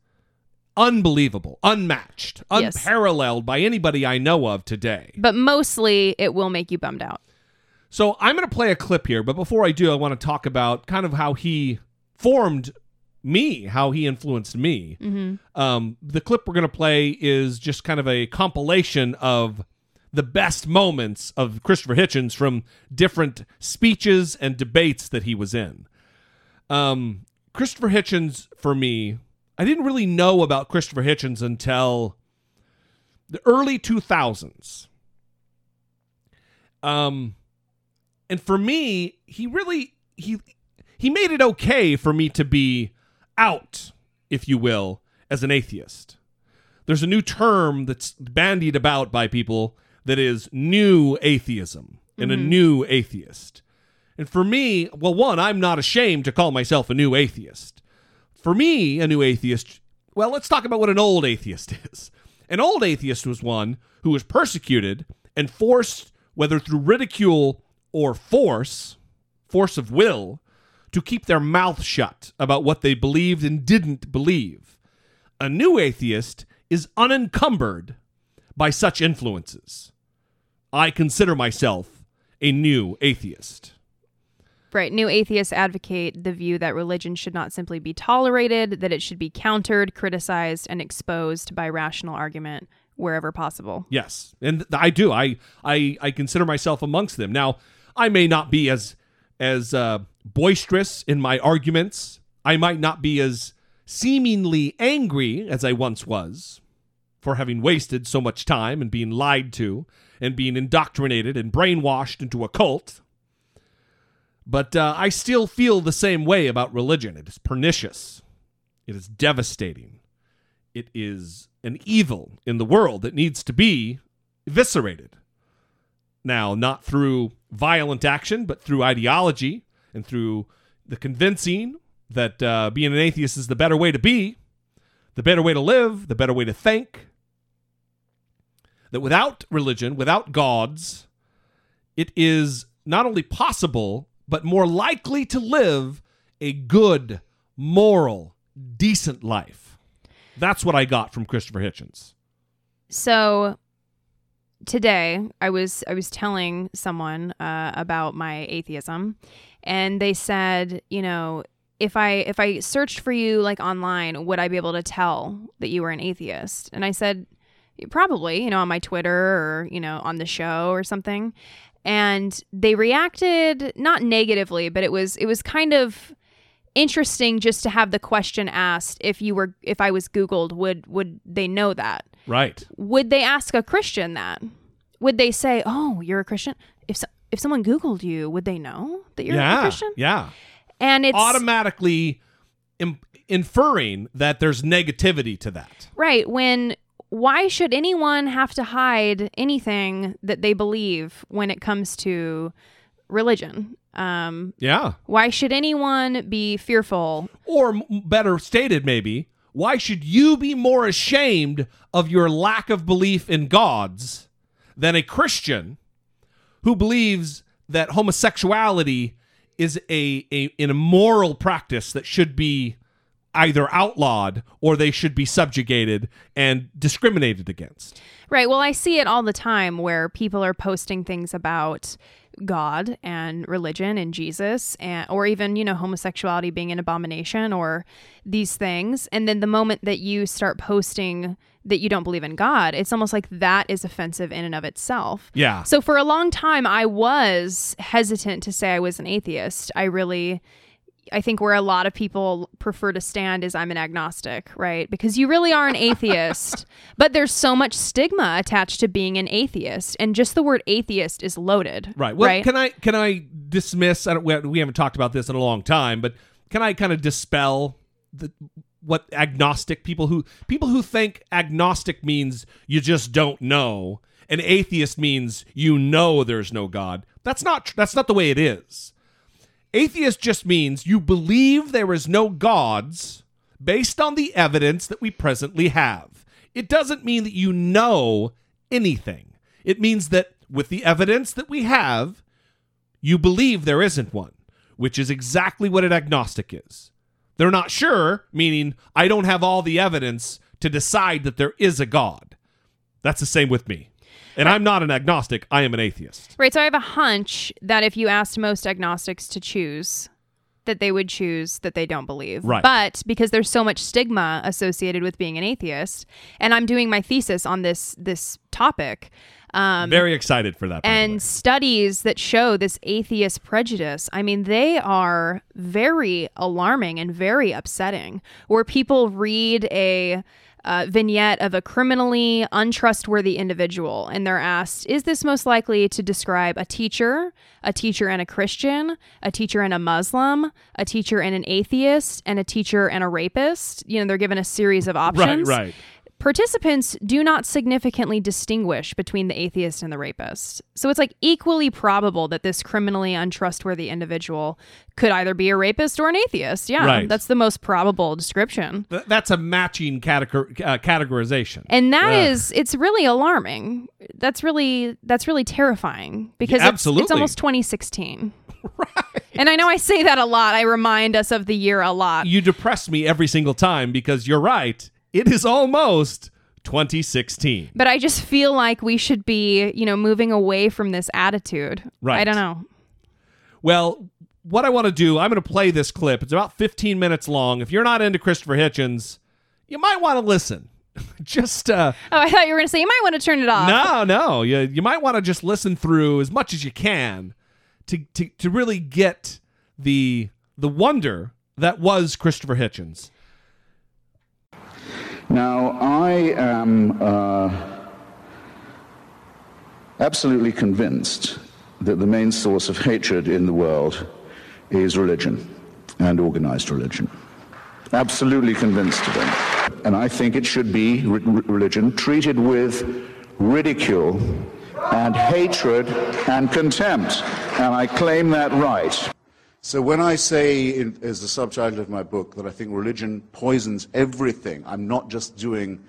unbelievable, unmatched, Yes. unparalleled by anybody I know of today. But mostly it will make you bummed out. So I'm going to play a clip here, but before I do, I want to talk about kind of how he formed me, how he influenced me. Mhm. Um, the clip we're going to play is just kind of a compilation of the best moments of Christopher Hitchens from different speeches and debates that he was in. Um, Christopher Hitchens, for me, I didn't really know about Christopher Hitchens until the early 2000s. Um, and for me, he really he he made it okay for me to be out, if you will, as an atheist. There's a new term that's bandied about by people that is new atheism and a Mhm. new atheist. And for me, well, one, I'm not ashamed to call myself a new atheist. For me, a new atheist, well, let's talk about what an old atheist [laughs] is. An old atheist was one who was persecuted and forced, whether through ridicule or force, force of will, to keep their mouth shut about what they believed and didn't believe. A new atheist is unencumbered by such influences. I consider myself a new atheist. Right. New atheists advocate the view that religion should not simply be tolerated, that it should be countered, criticized, and exposed by rational argument wherever possible. Yes, and I do. I I I consider myself amongst them. Now, I may not be as as uh, boisterous in my arguments. I might not be as seemingly angry as I once was for having wasted so much time and being lied to and being indoctrinated and brainwashed into a cult. But uh, I still feel the same way about religion. It is pernicious. It is devastating. It is an evil in the world that needs to be eviscerated. Now, not through violent action, but through ideology and through the convincing that uh, being an atheist is the better way to be, the better way to live, the better way to think. That without religion, without gods, it is not only possible, but more likely to live a good, moral, decent life. That's what I got from Christopher Hitchens. So today I was I was telling someone uh, about my atheism, and they said, you know, if I if I searched for you like online, would I be able to tell that you were an atheist? And I said, probably, you know, on my Twitter or you know on the show or something. And they reacted not negatively, but it was it was kind of interesting just to have the question asked if you were if I was googled would would they know that Right. would they ask a Christian that? Would they say, "Oh, you're a Christian"? If so, if someone Googled you, would they know that you're yeah. a Christian? Yeah. And it's automatically Im- inferring that there's negativity to that. right when. Why should anyone have to hide anything that they believe when it comes to religion? Um, Yeah. why should anyone be fearful? Or m- better stated, maybe, why should you be more ashamed of your lack of belief in gods than a Christian who believes that homosexuality is a, a an immoral practice that should be either outlawed or they should be subjugated and discriminated against? Right. Well, I see it all the time where people are posting things about God and religion and Jesus and or even, you know, homosexuality being an abomination or these things. And then the moment that you start posting that you don't believe in God, it's almost like that is offensive in and of itself. Yeah. So for a long time I was hesitant to say I was an atheist. I really I think where a lot of people prefer to stand is I'm an agnostic, right? Because you really are an atheist, [laughs] but there's so much stigma attached to being an atheist, and just the word atheist is loaded, Right. Well, right? can I can I dismiss? I don't, we we haven't talked about this in a long time, but can I kind of dispel the what agnostic people who people who think agnostic means you just don't know, and atheist means you know there's no God. That's not tr- that's not the way it is. Atheist just means you believe there is no gods based on the evidence that we presently have. It doesn't mean that you know anything. It means that with the evidence that we have, you believe there isn't one, which is exactly what an agnostic is. They're not sure, meaning I don't have all the evidence to decide that there is a God. That's the same with me. And I'm not an agnostic, I am an atheist. Right. So I have a hunch that if you asked most agnostics to choose, that they would choose that they don't believe. Right. But because there's so much stigma associated with being an atheist, and I'm doing my thesis on this this topic. Um, Very excited for that. by the way. and studies that show this atheist prejudice, I mean, they are very alarming and very upsetting. Where people read a uh, vignette of a criminally untrustworthy individual and they're asked, is this most likely to describe a teacher, a teacher and a Christian, a teacher and a Muslim, a teacher and an atheist, and a teacher and a rapist? You know, they're given a series of options. Right, right. Participants do not significantly distinguish between the atheist and the rapist. So it's like equally probable that this criminally untrustworthy individual could either be a rapist or an atheist. Yeah, Right. that's the most probable description. Th- that's a matching categor- uh, categorization. And that Yeah. is it's really alarming. That's really that's really terrifying because it's, it's almost 2016. [laughs] Right. And I know I say that a lot. I remind us of the year a lot. You depress me every single time because you're right. It is almost 2016. But I just feel like we should be, you know, moving away from this attitude. Right. I don't know. Well, what I want to do, I'm going to play this clip. It's about 15 minutes long. If you're not into Christopher Hitchens, you might want to listen. [laughs] just uh Oh, I thought you were going to say you might want to turn it off. no, no. You you might want to just listen through as much as you can to to to really get the the wonder that was Christopher Hitchens. Now, I am uh, absolutely convinced that the main source of hatred in the world is religion and organized religion. Absolutely convinced of it. And I think it should be re- re- religion treated with ridicule and hatred and contempt. And I claim that right. So when I say, in, as the subtitle of my book, that I think religion poisons everything, I'm not just doing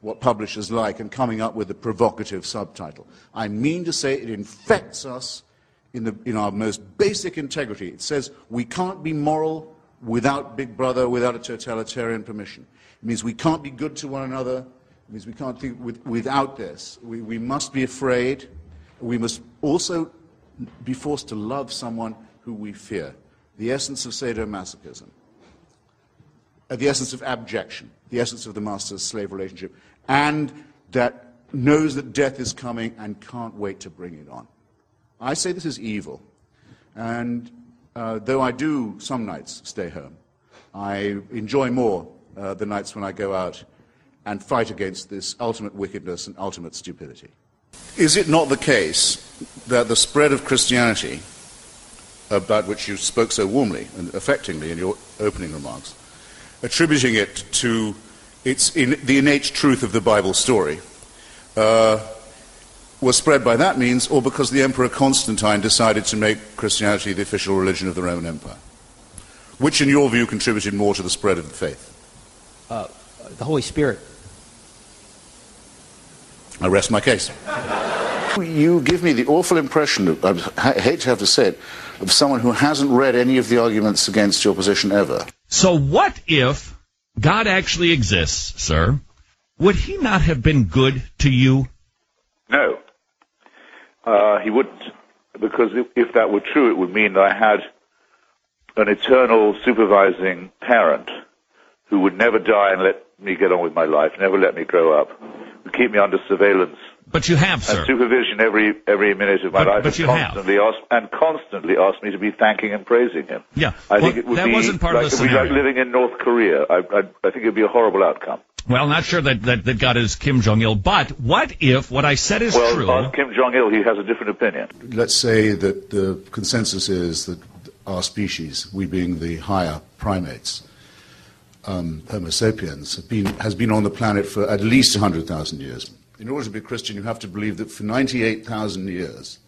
what publishers like and coming up with a provocative subtitle. I mean to say it infects us in, the, in our most basic integrity. It says we can't be moral without Big Brother, without a totalitarian permission. It means we can't be good to one another. It means we can't think with, without this. We, we must be afraid. We must also be forced to love someone who we fear. The essence of sadomasochism. Uh, the essence of abjection. The essence of the master slave relationship. And that knows that death is coming and can't wait to bring it on. I say this is evil. And uh, though I do some nights stay home, I enjoy more uh, the nights when I go out and fight against this ultimate wickedness and ultimate stupidity. Is it not the case that the spread of Christianity, about which you spoke so warmly and affectingly in your opening remarks, attributing it to its in, the innate truth of the Bible story, uh, was spread by that means, or because the Emperor Constantine decided to make Christianity the official religion of the Roman Empire? Which, in your view, contributed more to the spread of the faith? Uh, the Holy Spirit. I rest my case. You give me the awful impression, of, I hate to have to say it, of someone who hasn't read any of the arguments against your position ever. So what if God actually exists, sir? Would he not have been good to you? No. Uh, he wouldn't. Because if, if that were true, it would mean that I had an eternal supervising parent who would never die and let me get on with my life, never let me grow up, would keep me under surveillance But you have, sir. and supervision every every minute of my But- life, but and you have. constantly ask and constantly ask me to be thanking and praising him. Yeah. I Well, think it would that be wasn't part of like, the it would be like scenario. living in North Korea. I, I, I think it would be a horrible outcome. Well, not sure that, that, that God is Kim Jong Il, but what if what I said is well, true? ask Kim Jong Il. He has a different opinion. Let's say that the consensus is that our species, we being the higher primates, um, Homo sapiens, have been, has been on the planet for at least 100,000 years. In order to be Christian, you have to believe that for 98,000 years,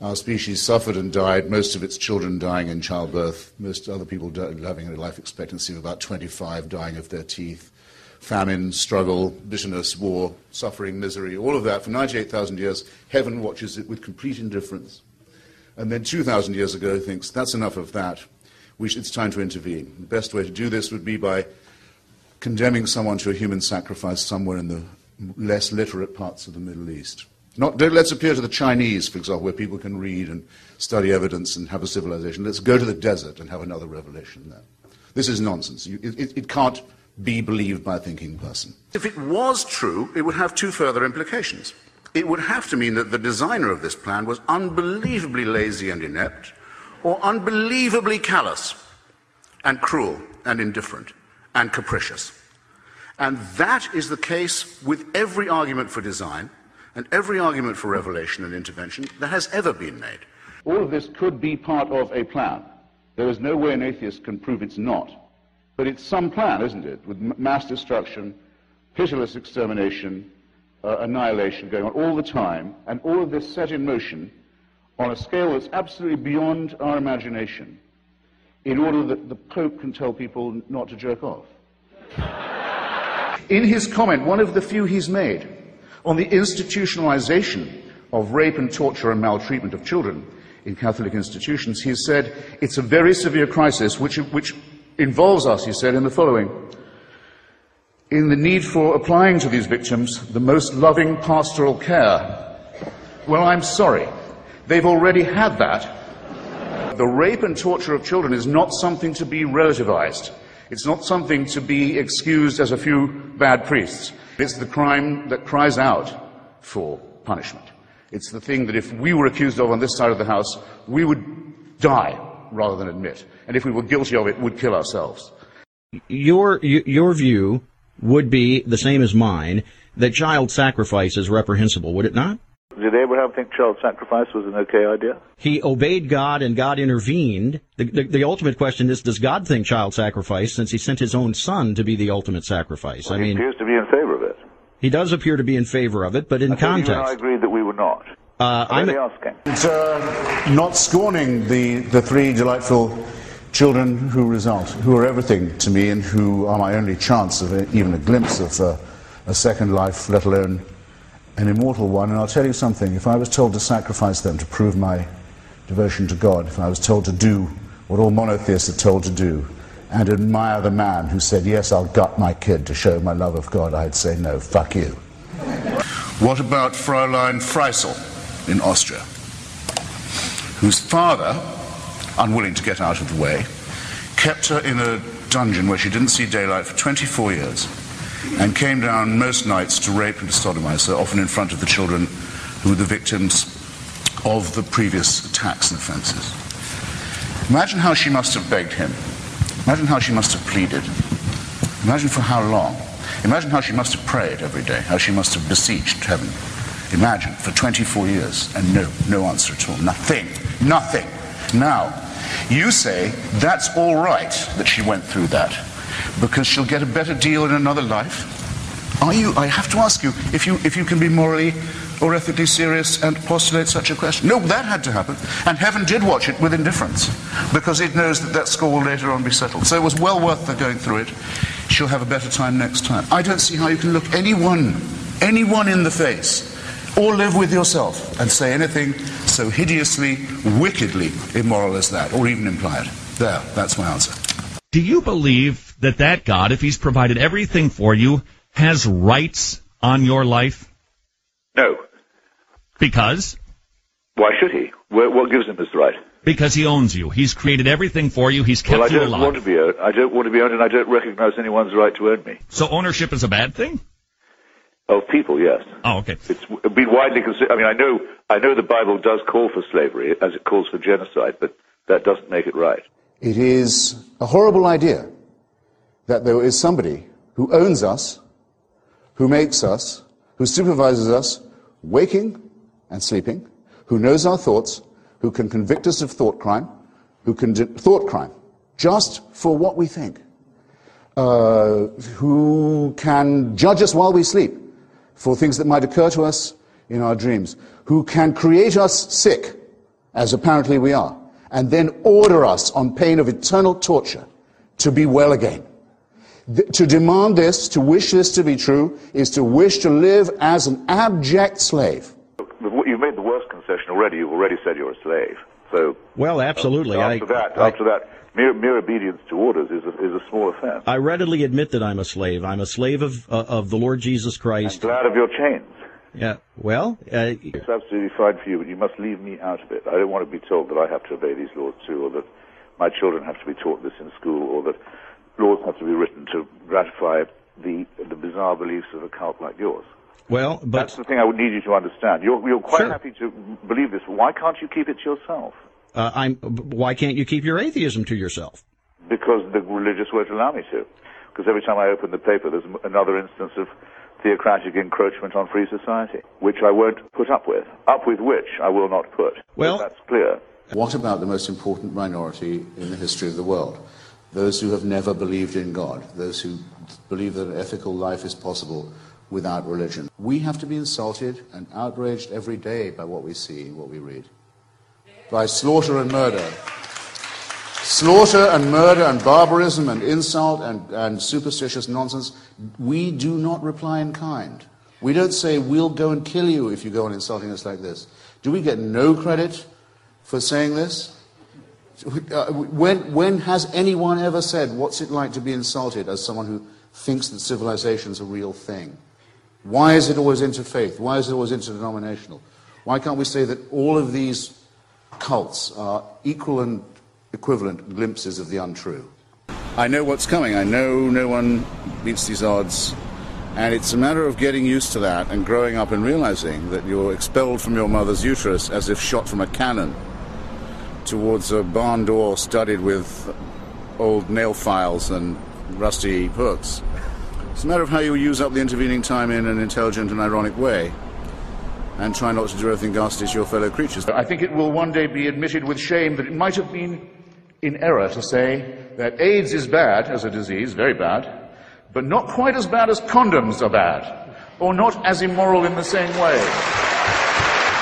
our species suffered and died, most of its children dying in childbirth, most other people having a life expectancy of about 25, dying of their teeth, famine, struggle, bitterness, war, suffering, misery, all of that for 98,000 years. Heaven watches it with complete indifference. And then 2,000 years ago thinks that's enough of that. Should, it's time to intervene. The best way to do this would be by condemning someone to a human sacrifice somewhere in the less literate parts of the Middle East. Not, let's appeal to the Chinese, for example, where people can read and study evidence and have a civilization. Let's go to the desert and have another revelation there. This is nonsense. You, it, it can't be believed by a thinking person. If it was true, it would have two further implications. It would have to mean that the designer of this plan was unbelievably lazy and inept, or unbelievably callous and cruel and indifferent and capricious. And that is the case with every argument for design and every argument for revelation and intervention that has ever been made. All of this could be part of a plan. There is no way an atheist can prove it's not. But it's some plan, isn't it? With mass destruction, pitiless extermination, uh, annihilation going on all the time, and all of this set in motion on a scale that's absolutely beyond our imagination in order that the Pope can tell people not to jerk off. In his comment, one of the few he's made on the institutionalization of rape and torture and maltreatment of children in Catholic institutions, he said it's a very severe crisis which, which involves us, he said, in the following in the need for applying to these victims the most loving pastoral care. Well, I'm sorry. They've already had that. The rape and torture of children is not something to be relativized. It's not something to be excused as a few bad priests. It's the crime that cries out for punishment. It's the thing that if we were accused of on this side of the House, we would die rather than admit. And if we were guilty of it, would kill ourselves. Your your view would be the same as mine that child sacrifice is reprehensible, would it not? Did Abraham think child sacrifice was an okay idea? He obeyed God and God intervened. The, the, the, ultimate question is, does God think child sacrifice since he sent his own son to be the ultimate sacrifice? Well, I he mean, appears to be in favor of it. He does appear to be in favor of it, but in I context. I agreed that we were not. Uh, I'm I'm asking. It's uh, not scorning the, the three delightful children who result, who are everything to me and who are my only chance of a, even a glimpse of uh, a second life, let alone an immortal one. And I'll tell you something if I was told to sacrifice them to prove my devotion to God, if I was told to do what all monotheists are told to do, and admire the man who said, Yes, I'll gut my kid to show my love of God, I'd say, No, fuck you. What about Fräulein Fritzl in Austria, whose father, unwilling to get out of the way, kept her in a dungeon where she didn't see daylight for 24 years and came down most nights to rape and to sodomize her, often in front of the children who were the victims of the previous attacks and offenses. Imagine how she must have begged him. Imagine how she must have pleaded. Imagine for how long. Imagine how she must have prayed every day, how she must have beseeched heaven. Imagine for 24 years and no, no answer at all. Nothing. Nothing. Now, you say that's all right that she went through that because she'll get a better deal in another life. Are you, I have to ask you, if you, if you can be morally or ethically serious and postulate such a question. No, that had to happen. And heaven did watch it with indifference because it knows that that score will later on be settled. So it was well worth the going through it. She'll have a better time next time. I don't see how you can look anyone, anyone in the face or live with yourself and say anything so hideously, wickedly immoral as that, or even imply it. There, that's my answer. Do you believe that that God, if He's provided everything for you, has rights on your life? No. Because? Why should he? What what gives him this right? Because He owns you. He's created everything for you. He's kept well, I don't alive. want to be owned. I don't want to be owned, and I don't recognize anyone's right to own me. So ownership is a bad thing? Of people, yes. Oh, okay. It's been widely considered. I mean, I know, I know the Bible does call for slavery, as it calls for genocide, but that doesn't make it right. It is a horrible idea that there is somebody who owns us, who makes us, who supervises us, waking and sleeping, who knows our thoughts, who can convict us of thought crime, who can do thought crime, just for what we think, uh, who can judge us while we sleep for things that might occur to us in our dreams, who can create us sick, as apparently we are, and then order us on pain of eternal torture to be well again. Th- to demand this, to wish this to be true, is to wish to live as an abject slave. You've made the worst concession already. You've already said you're a slave. So Well, absolutely. I, after that, I, after that, mere, mere obedience to orders is a, is a small offense. I readily admit that I'm a slave. I'm a slave of uh, of the Lord Jesus Christ. Glad of your chains. Yeah. Well, uh, It's absolutely fine for you, but you must leave me out of it. I don't want to be told that I have to obey these laws too, or that my children have to be taught this in school, or that laws have to be written to gratify the the bizarre beliefs of a cult like yours. well, but That's the thing I would need you to understand. You're, you're quite Sure. happy to believe this. Why can't you keep it to yourself? uh, I'm. Why can't you keep your atheism to yourself? Because the religious won't allow me to. Because every time I open the paper, there's another instance of theocratic encroachment on free society, which I won't put up with. Up with which I will not put. Well- that's clear. What about the most important minority in the history of the world? Those who have never believed in God, those who believe that an ethical life is possible without religion. We have to be insulted and outraged every day by what we see and what we read. By slaughter and murder. Slaughter and murder and barbarism and insult and, and superstitious nonsense. We do not reply in kind. We don't say, we'll go and kill you if you go on insulting us like this. Do we get no credit for saying this? When, when has anyone ever said, what's it like to be insulted as someone who thinks that civilization's a real thing? Why is it always interfaith? Why is it always interdenominational? Why can't we say that all of these cults are equal and equivalent glimpses of the untrue? I know what's coming. I know no one beats these odds. And it's a matter of getting used to that and growing up and realizing that you're expelled from your mother's uterus as if shot from a cannon towards a barn door studded with old nail files and rusty hooks. It's a matter of how you use up the intervening time in an intelligent and ironic way and try not to do anything ghastly to your fellow creatures. I think it will one day be admitted with shame that it might have been in error to say that AIDS is bad as a disease, very bad, but not quite as bad as condoms are bad, or not as immoral in the same way.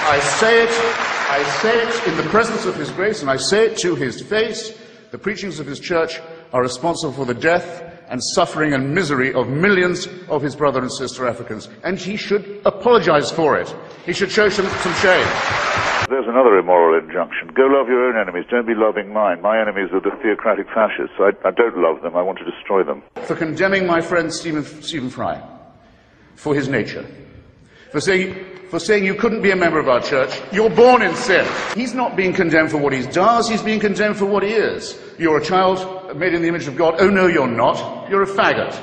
I say it, I say it in the presence of His grace, and I say it to His face. The preachings of His church are responsible for the death and suffering and misery of millions of His brother and sister Africans, and He should apologize for it. He should show some, some shame. There's another immoral injunction. Go love your own enemies. Don't be loving mine. My enemies are the theocratic fascists. I, I don't love them. I want to destroy them. for condemning my friend Stephen, Stephen Fry for his nature, for saying, for saying you couldn't be a member of our church. You're born in sin. He's not being condemned for what he does, he's being condemned for what he is. You're a child made in the image of God. Oh no, you're not. You're a faggot.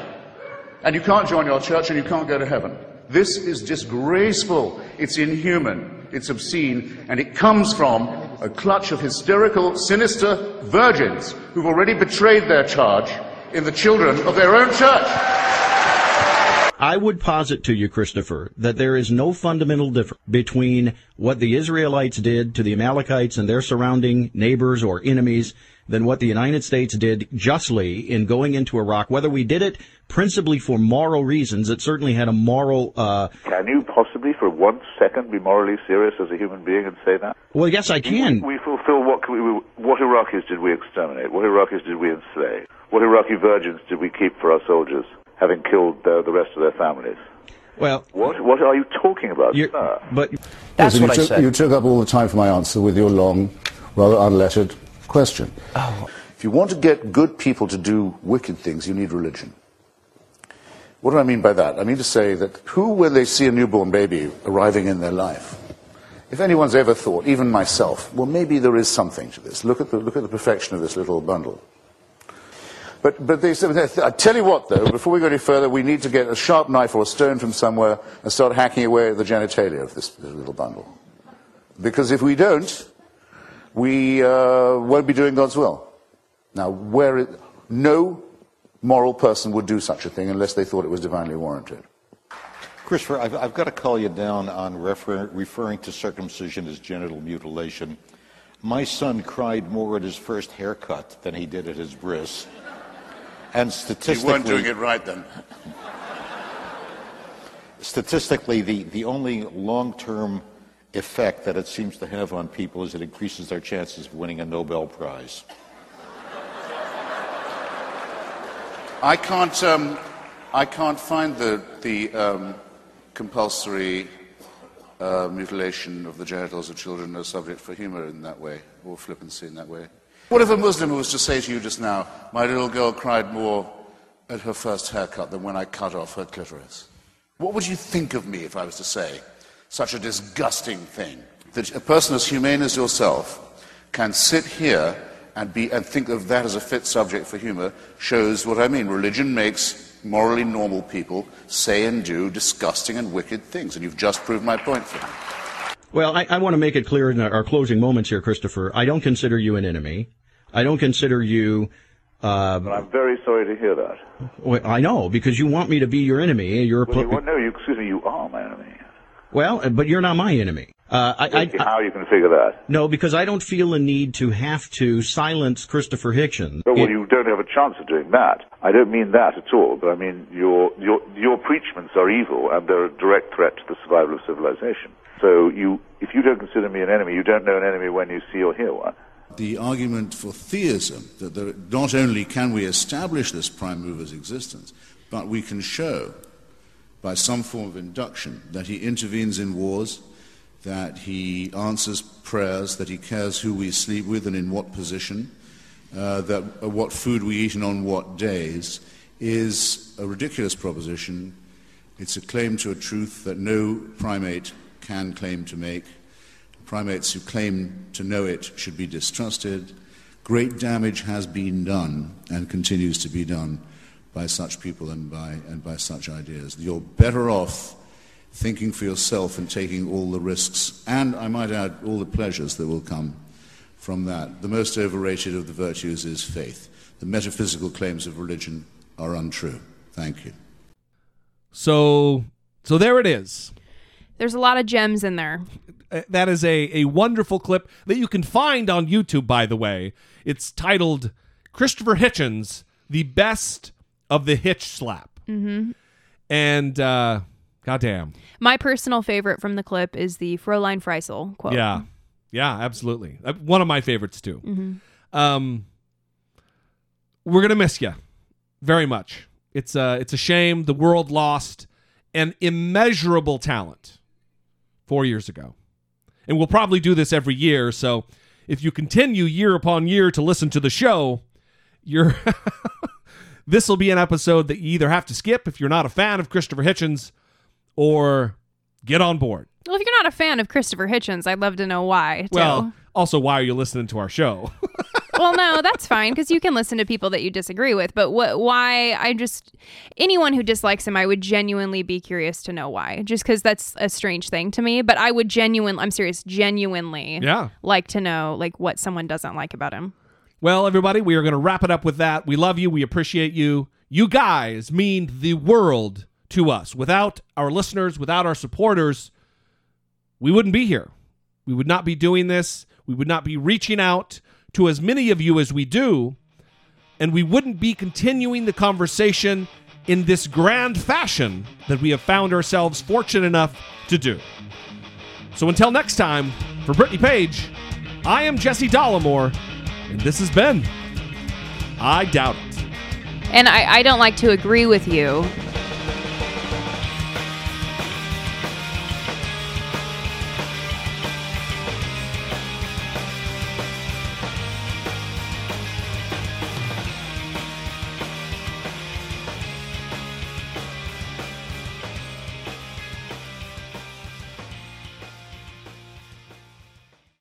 And you can't join our church and you can't go to heaven. This is disgraceful. It's inhuman. It's obscene. And it comes from a clutch of hysterical, sinister virgins who've already betrayed their charge in the children of their own church. I would posit to you, Christopher, that there is no fundamental difference between what the Israelites did to the Amalekites and their surrounding neighbors or enemies than what the United States did justly in going into Iraq. Whether we did it principally for moral reasons, it certainly had a moral, uh, Can you possibly, for one second, be morally serious as a human being and say that? well, yes, I can. We fulfill what we, what Iraqis did we exterminate? What Iraqis did we enslave? What Iraqi virgins did we keep for our soldiers, having killed the, the rest of their families? Well, What what are you talking about, You're- sir? but Listen, what you I took, said. You took up all the time for my answer with your long, rather unlettered question. If you want to get good people to do wicked things, you need religion. What do I mean by that? I mean to say that who, when they see a newborn baby arriving in their life, if anyone's ever thought, even myself, well, maybe there is something to this. Look at the, look at the perfection of this little bundle. But, but they said, I tell you what, though, before we go any further, we need to get a sharp knife or a stone from somewhere and start hacking away at the genitalia of this, little bundle. Because if we don't, we uh, won't be doing God's will. Now, where it, no moral person would do such a thing unless they thought it was divinely warranted. Christopher, I've, I've got to call you down on refer, referring to circumcision as genital mutilation. My son cried more at his first haircut than he did at his bris. And You weren't doing it right then. statistically, the, the only long-term effect that it seems to have on people is it increases their chances of winning a Nobel Prize. I can't, um, I can't find the, the um, compulsory uh, mutilation of the genitals of children a subject for humor in that way, or flippancy in that way? What if a Muslim was to say to you just now, my little girl cried more at her first haircut than when I cut off her clitoris? What would you think of me if I was to say such a disgusting thing? That a person as humane as yourself can sit here and, be, and think of that as a fit subject for humor shows what I mean. Religion makes morally normal people say and do disgusting and wicked things, and you've just proved my point for me. Well, I, I want to make it clear in our closing moments here, Christopher. I don't consider you an enemy. I don't consider you. Uh, I'm very sorry to hear that. well, I know because you want me to be your enemy. You're a Well, you, no, you, excuse me, you are my enemy. well, but you're not my enemy. Uh, I, I, How you can figure that? no, because I don't feel a need to have to silence Christopher Hitchens. Oh, well, you don't have a chance of doing that. I don't mean that at all, but I mean your your your preachments are evil and they're a direct threat to the survival of civilization. So you, if you don't consider me an enemy, you don't know an enemy when you see or hear one. The argument for theism that there, not only can we establish this prime mover's existence, but we can show by some form of induction that he intervenes in wars, that he answers prayers, that he cares who we sleep with and in what position, uh, that uh, what food we eat and on what days, is a ridiculous proposition. It's a claim to a truth that no primate can claim to make. Primates who claim to know it should be distrusted. Great damage has been done and continues to be done by such people and by, and by such ideas. You're better off thinking for yourself and taking all the risks, and I might add, all the pleasures that will come from that. The most overrated of the virtues is faith. The metaphysical claims of religion are untrue. Thank you. So, so there it is. There's a lot of gems in there. Uh, That is a, a wonderful clip that you can find on YouTube, by the way. It's titled Christopher Hitchens, the best of the Hitch slap. hmm And, uh, goddamn. My personal favorite from the clip is the Fräulein Freisel quote. Yeah. Yeah, absolutely. Uh, One of my favorites, too. Mhm. Um, we're going to miss you very much. It's, uh, it's a shame the world lost an immeasurable talent four years ago. And we'll probably do this every year. So if you continue year upon year to listen to the show, you're. [laughs] this will be an episode that you either have to skip if you're not a fan of Christopher Hitchens or get on board. Well, if you're not a fan of Christopher Hitchens, I'd love to know why. Too. Well, also, why are you listening to our show? [laughs] well, no, that's fine because you can listen to people that you disagree with. But what? Why? I just anyone who dislikes him, I would genuinely be curious to know why. Just because that's a strange thing to me. But I would genuinely, I'm serious, genuinely, Yeah. like to know like what someone doesn't like about him. Well, everybody, we are going to wrap it up with that. We love you. We appreciate you. You guys mean the world to us. Without our listeners, without our supporters, we wouldn't be here. We would not be doing this. We would not be reaching out to as many of you as we do. And we wouldn't be continuing the conversation in this grand fashion that we have found ourselves fortunate enough to do. So until next time, for Brittany Page, I am Jesse Dollemore, and this has been I Doubt It. And I, I don't like to agree with you,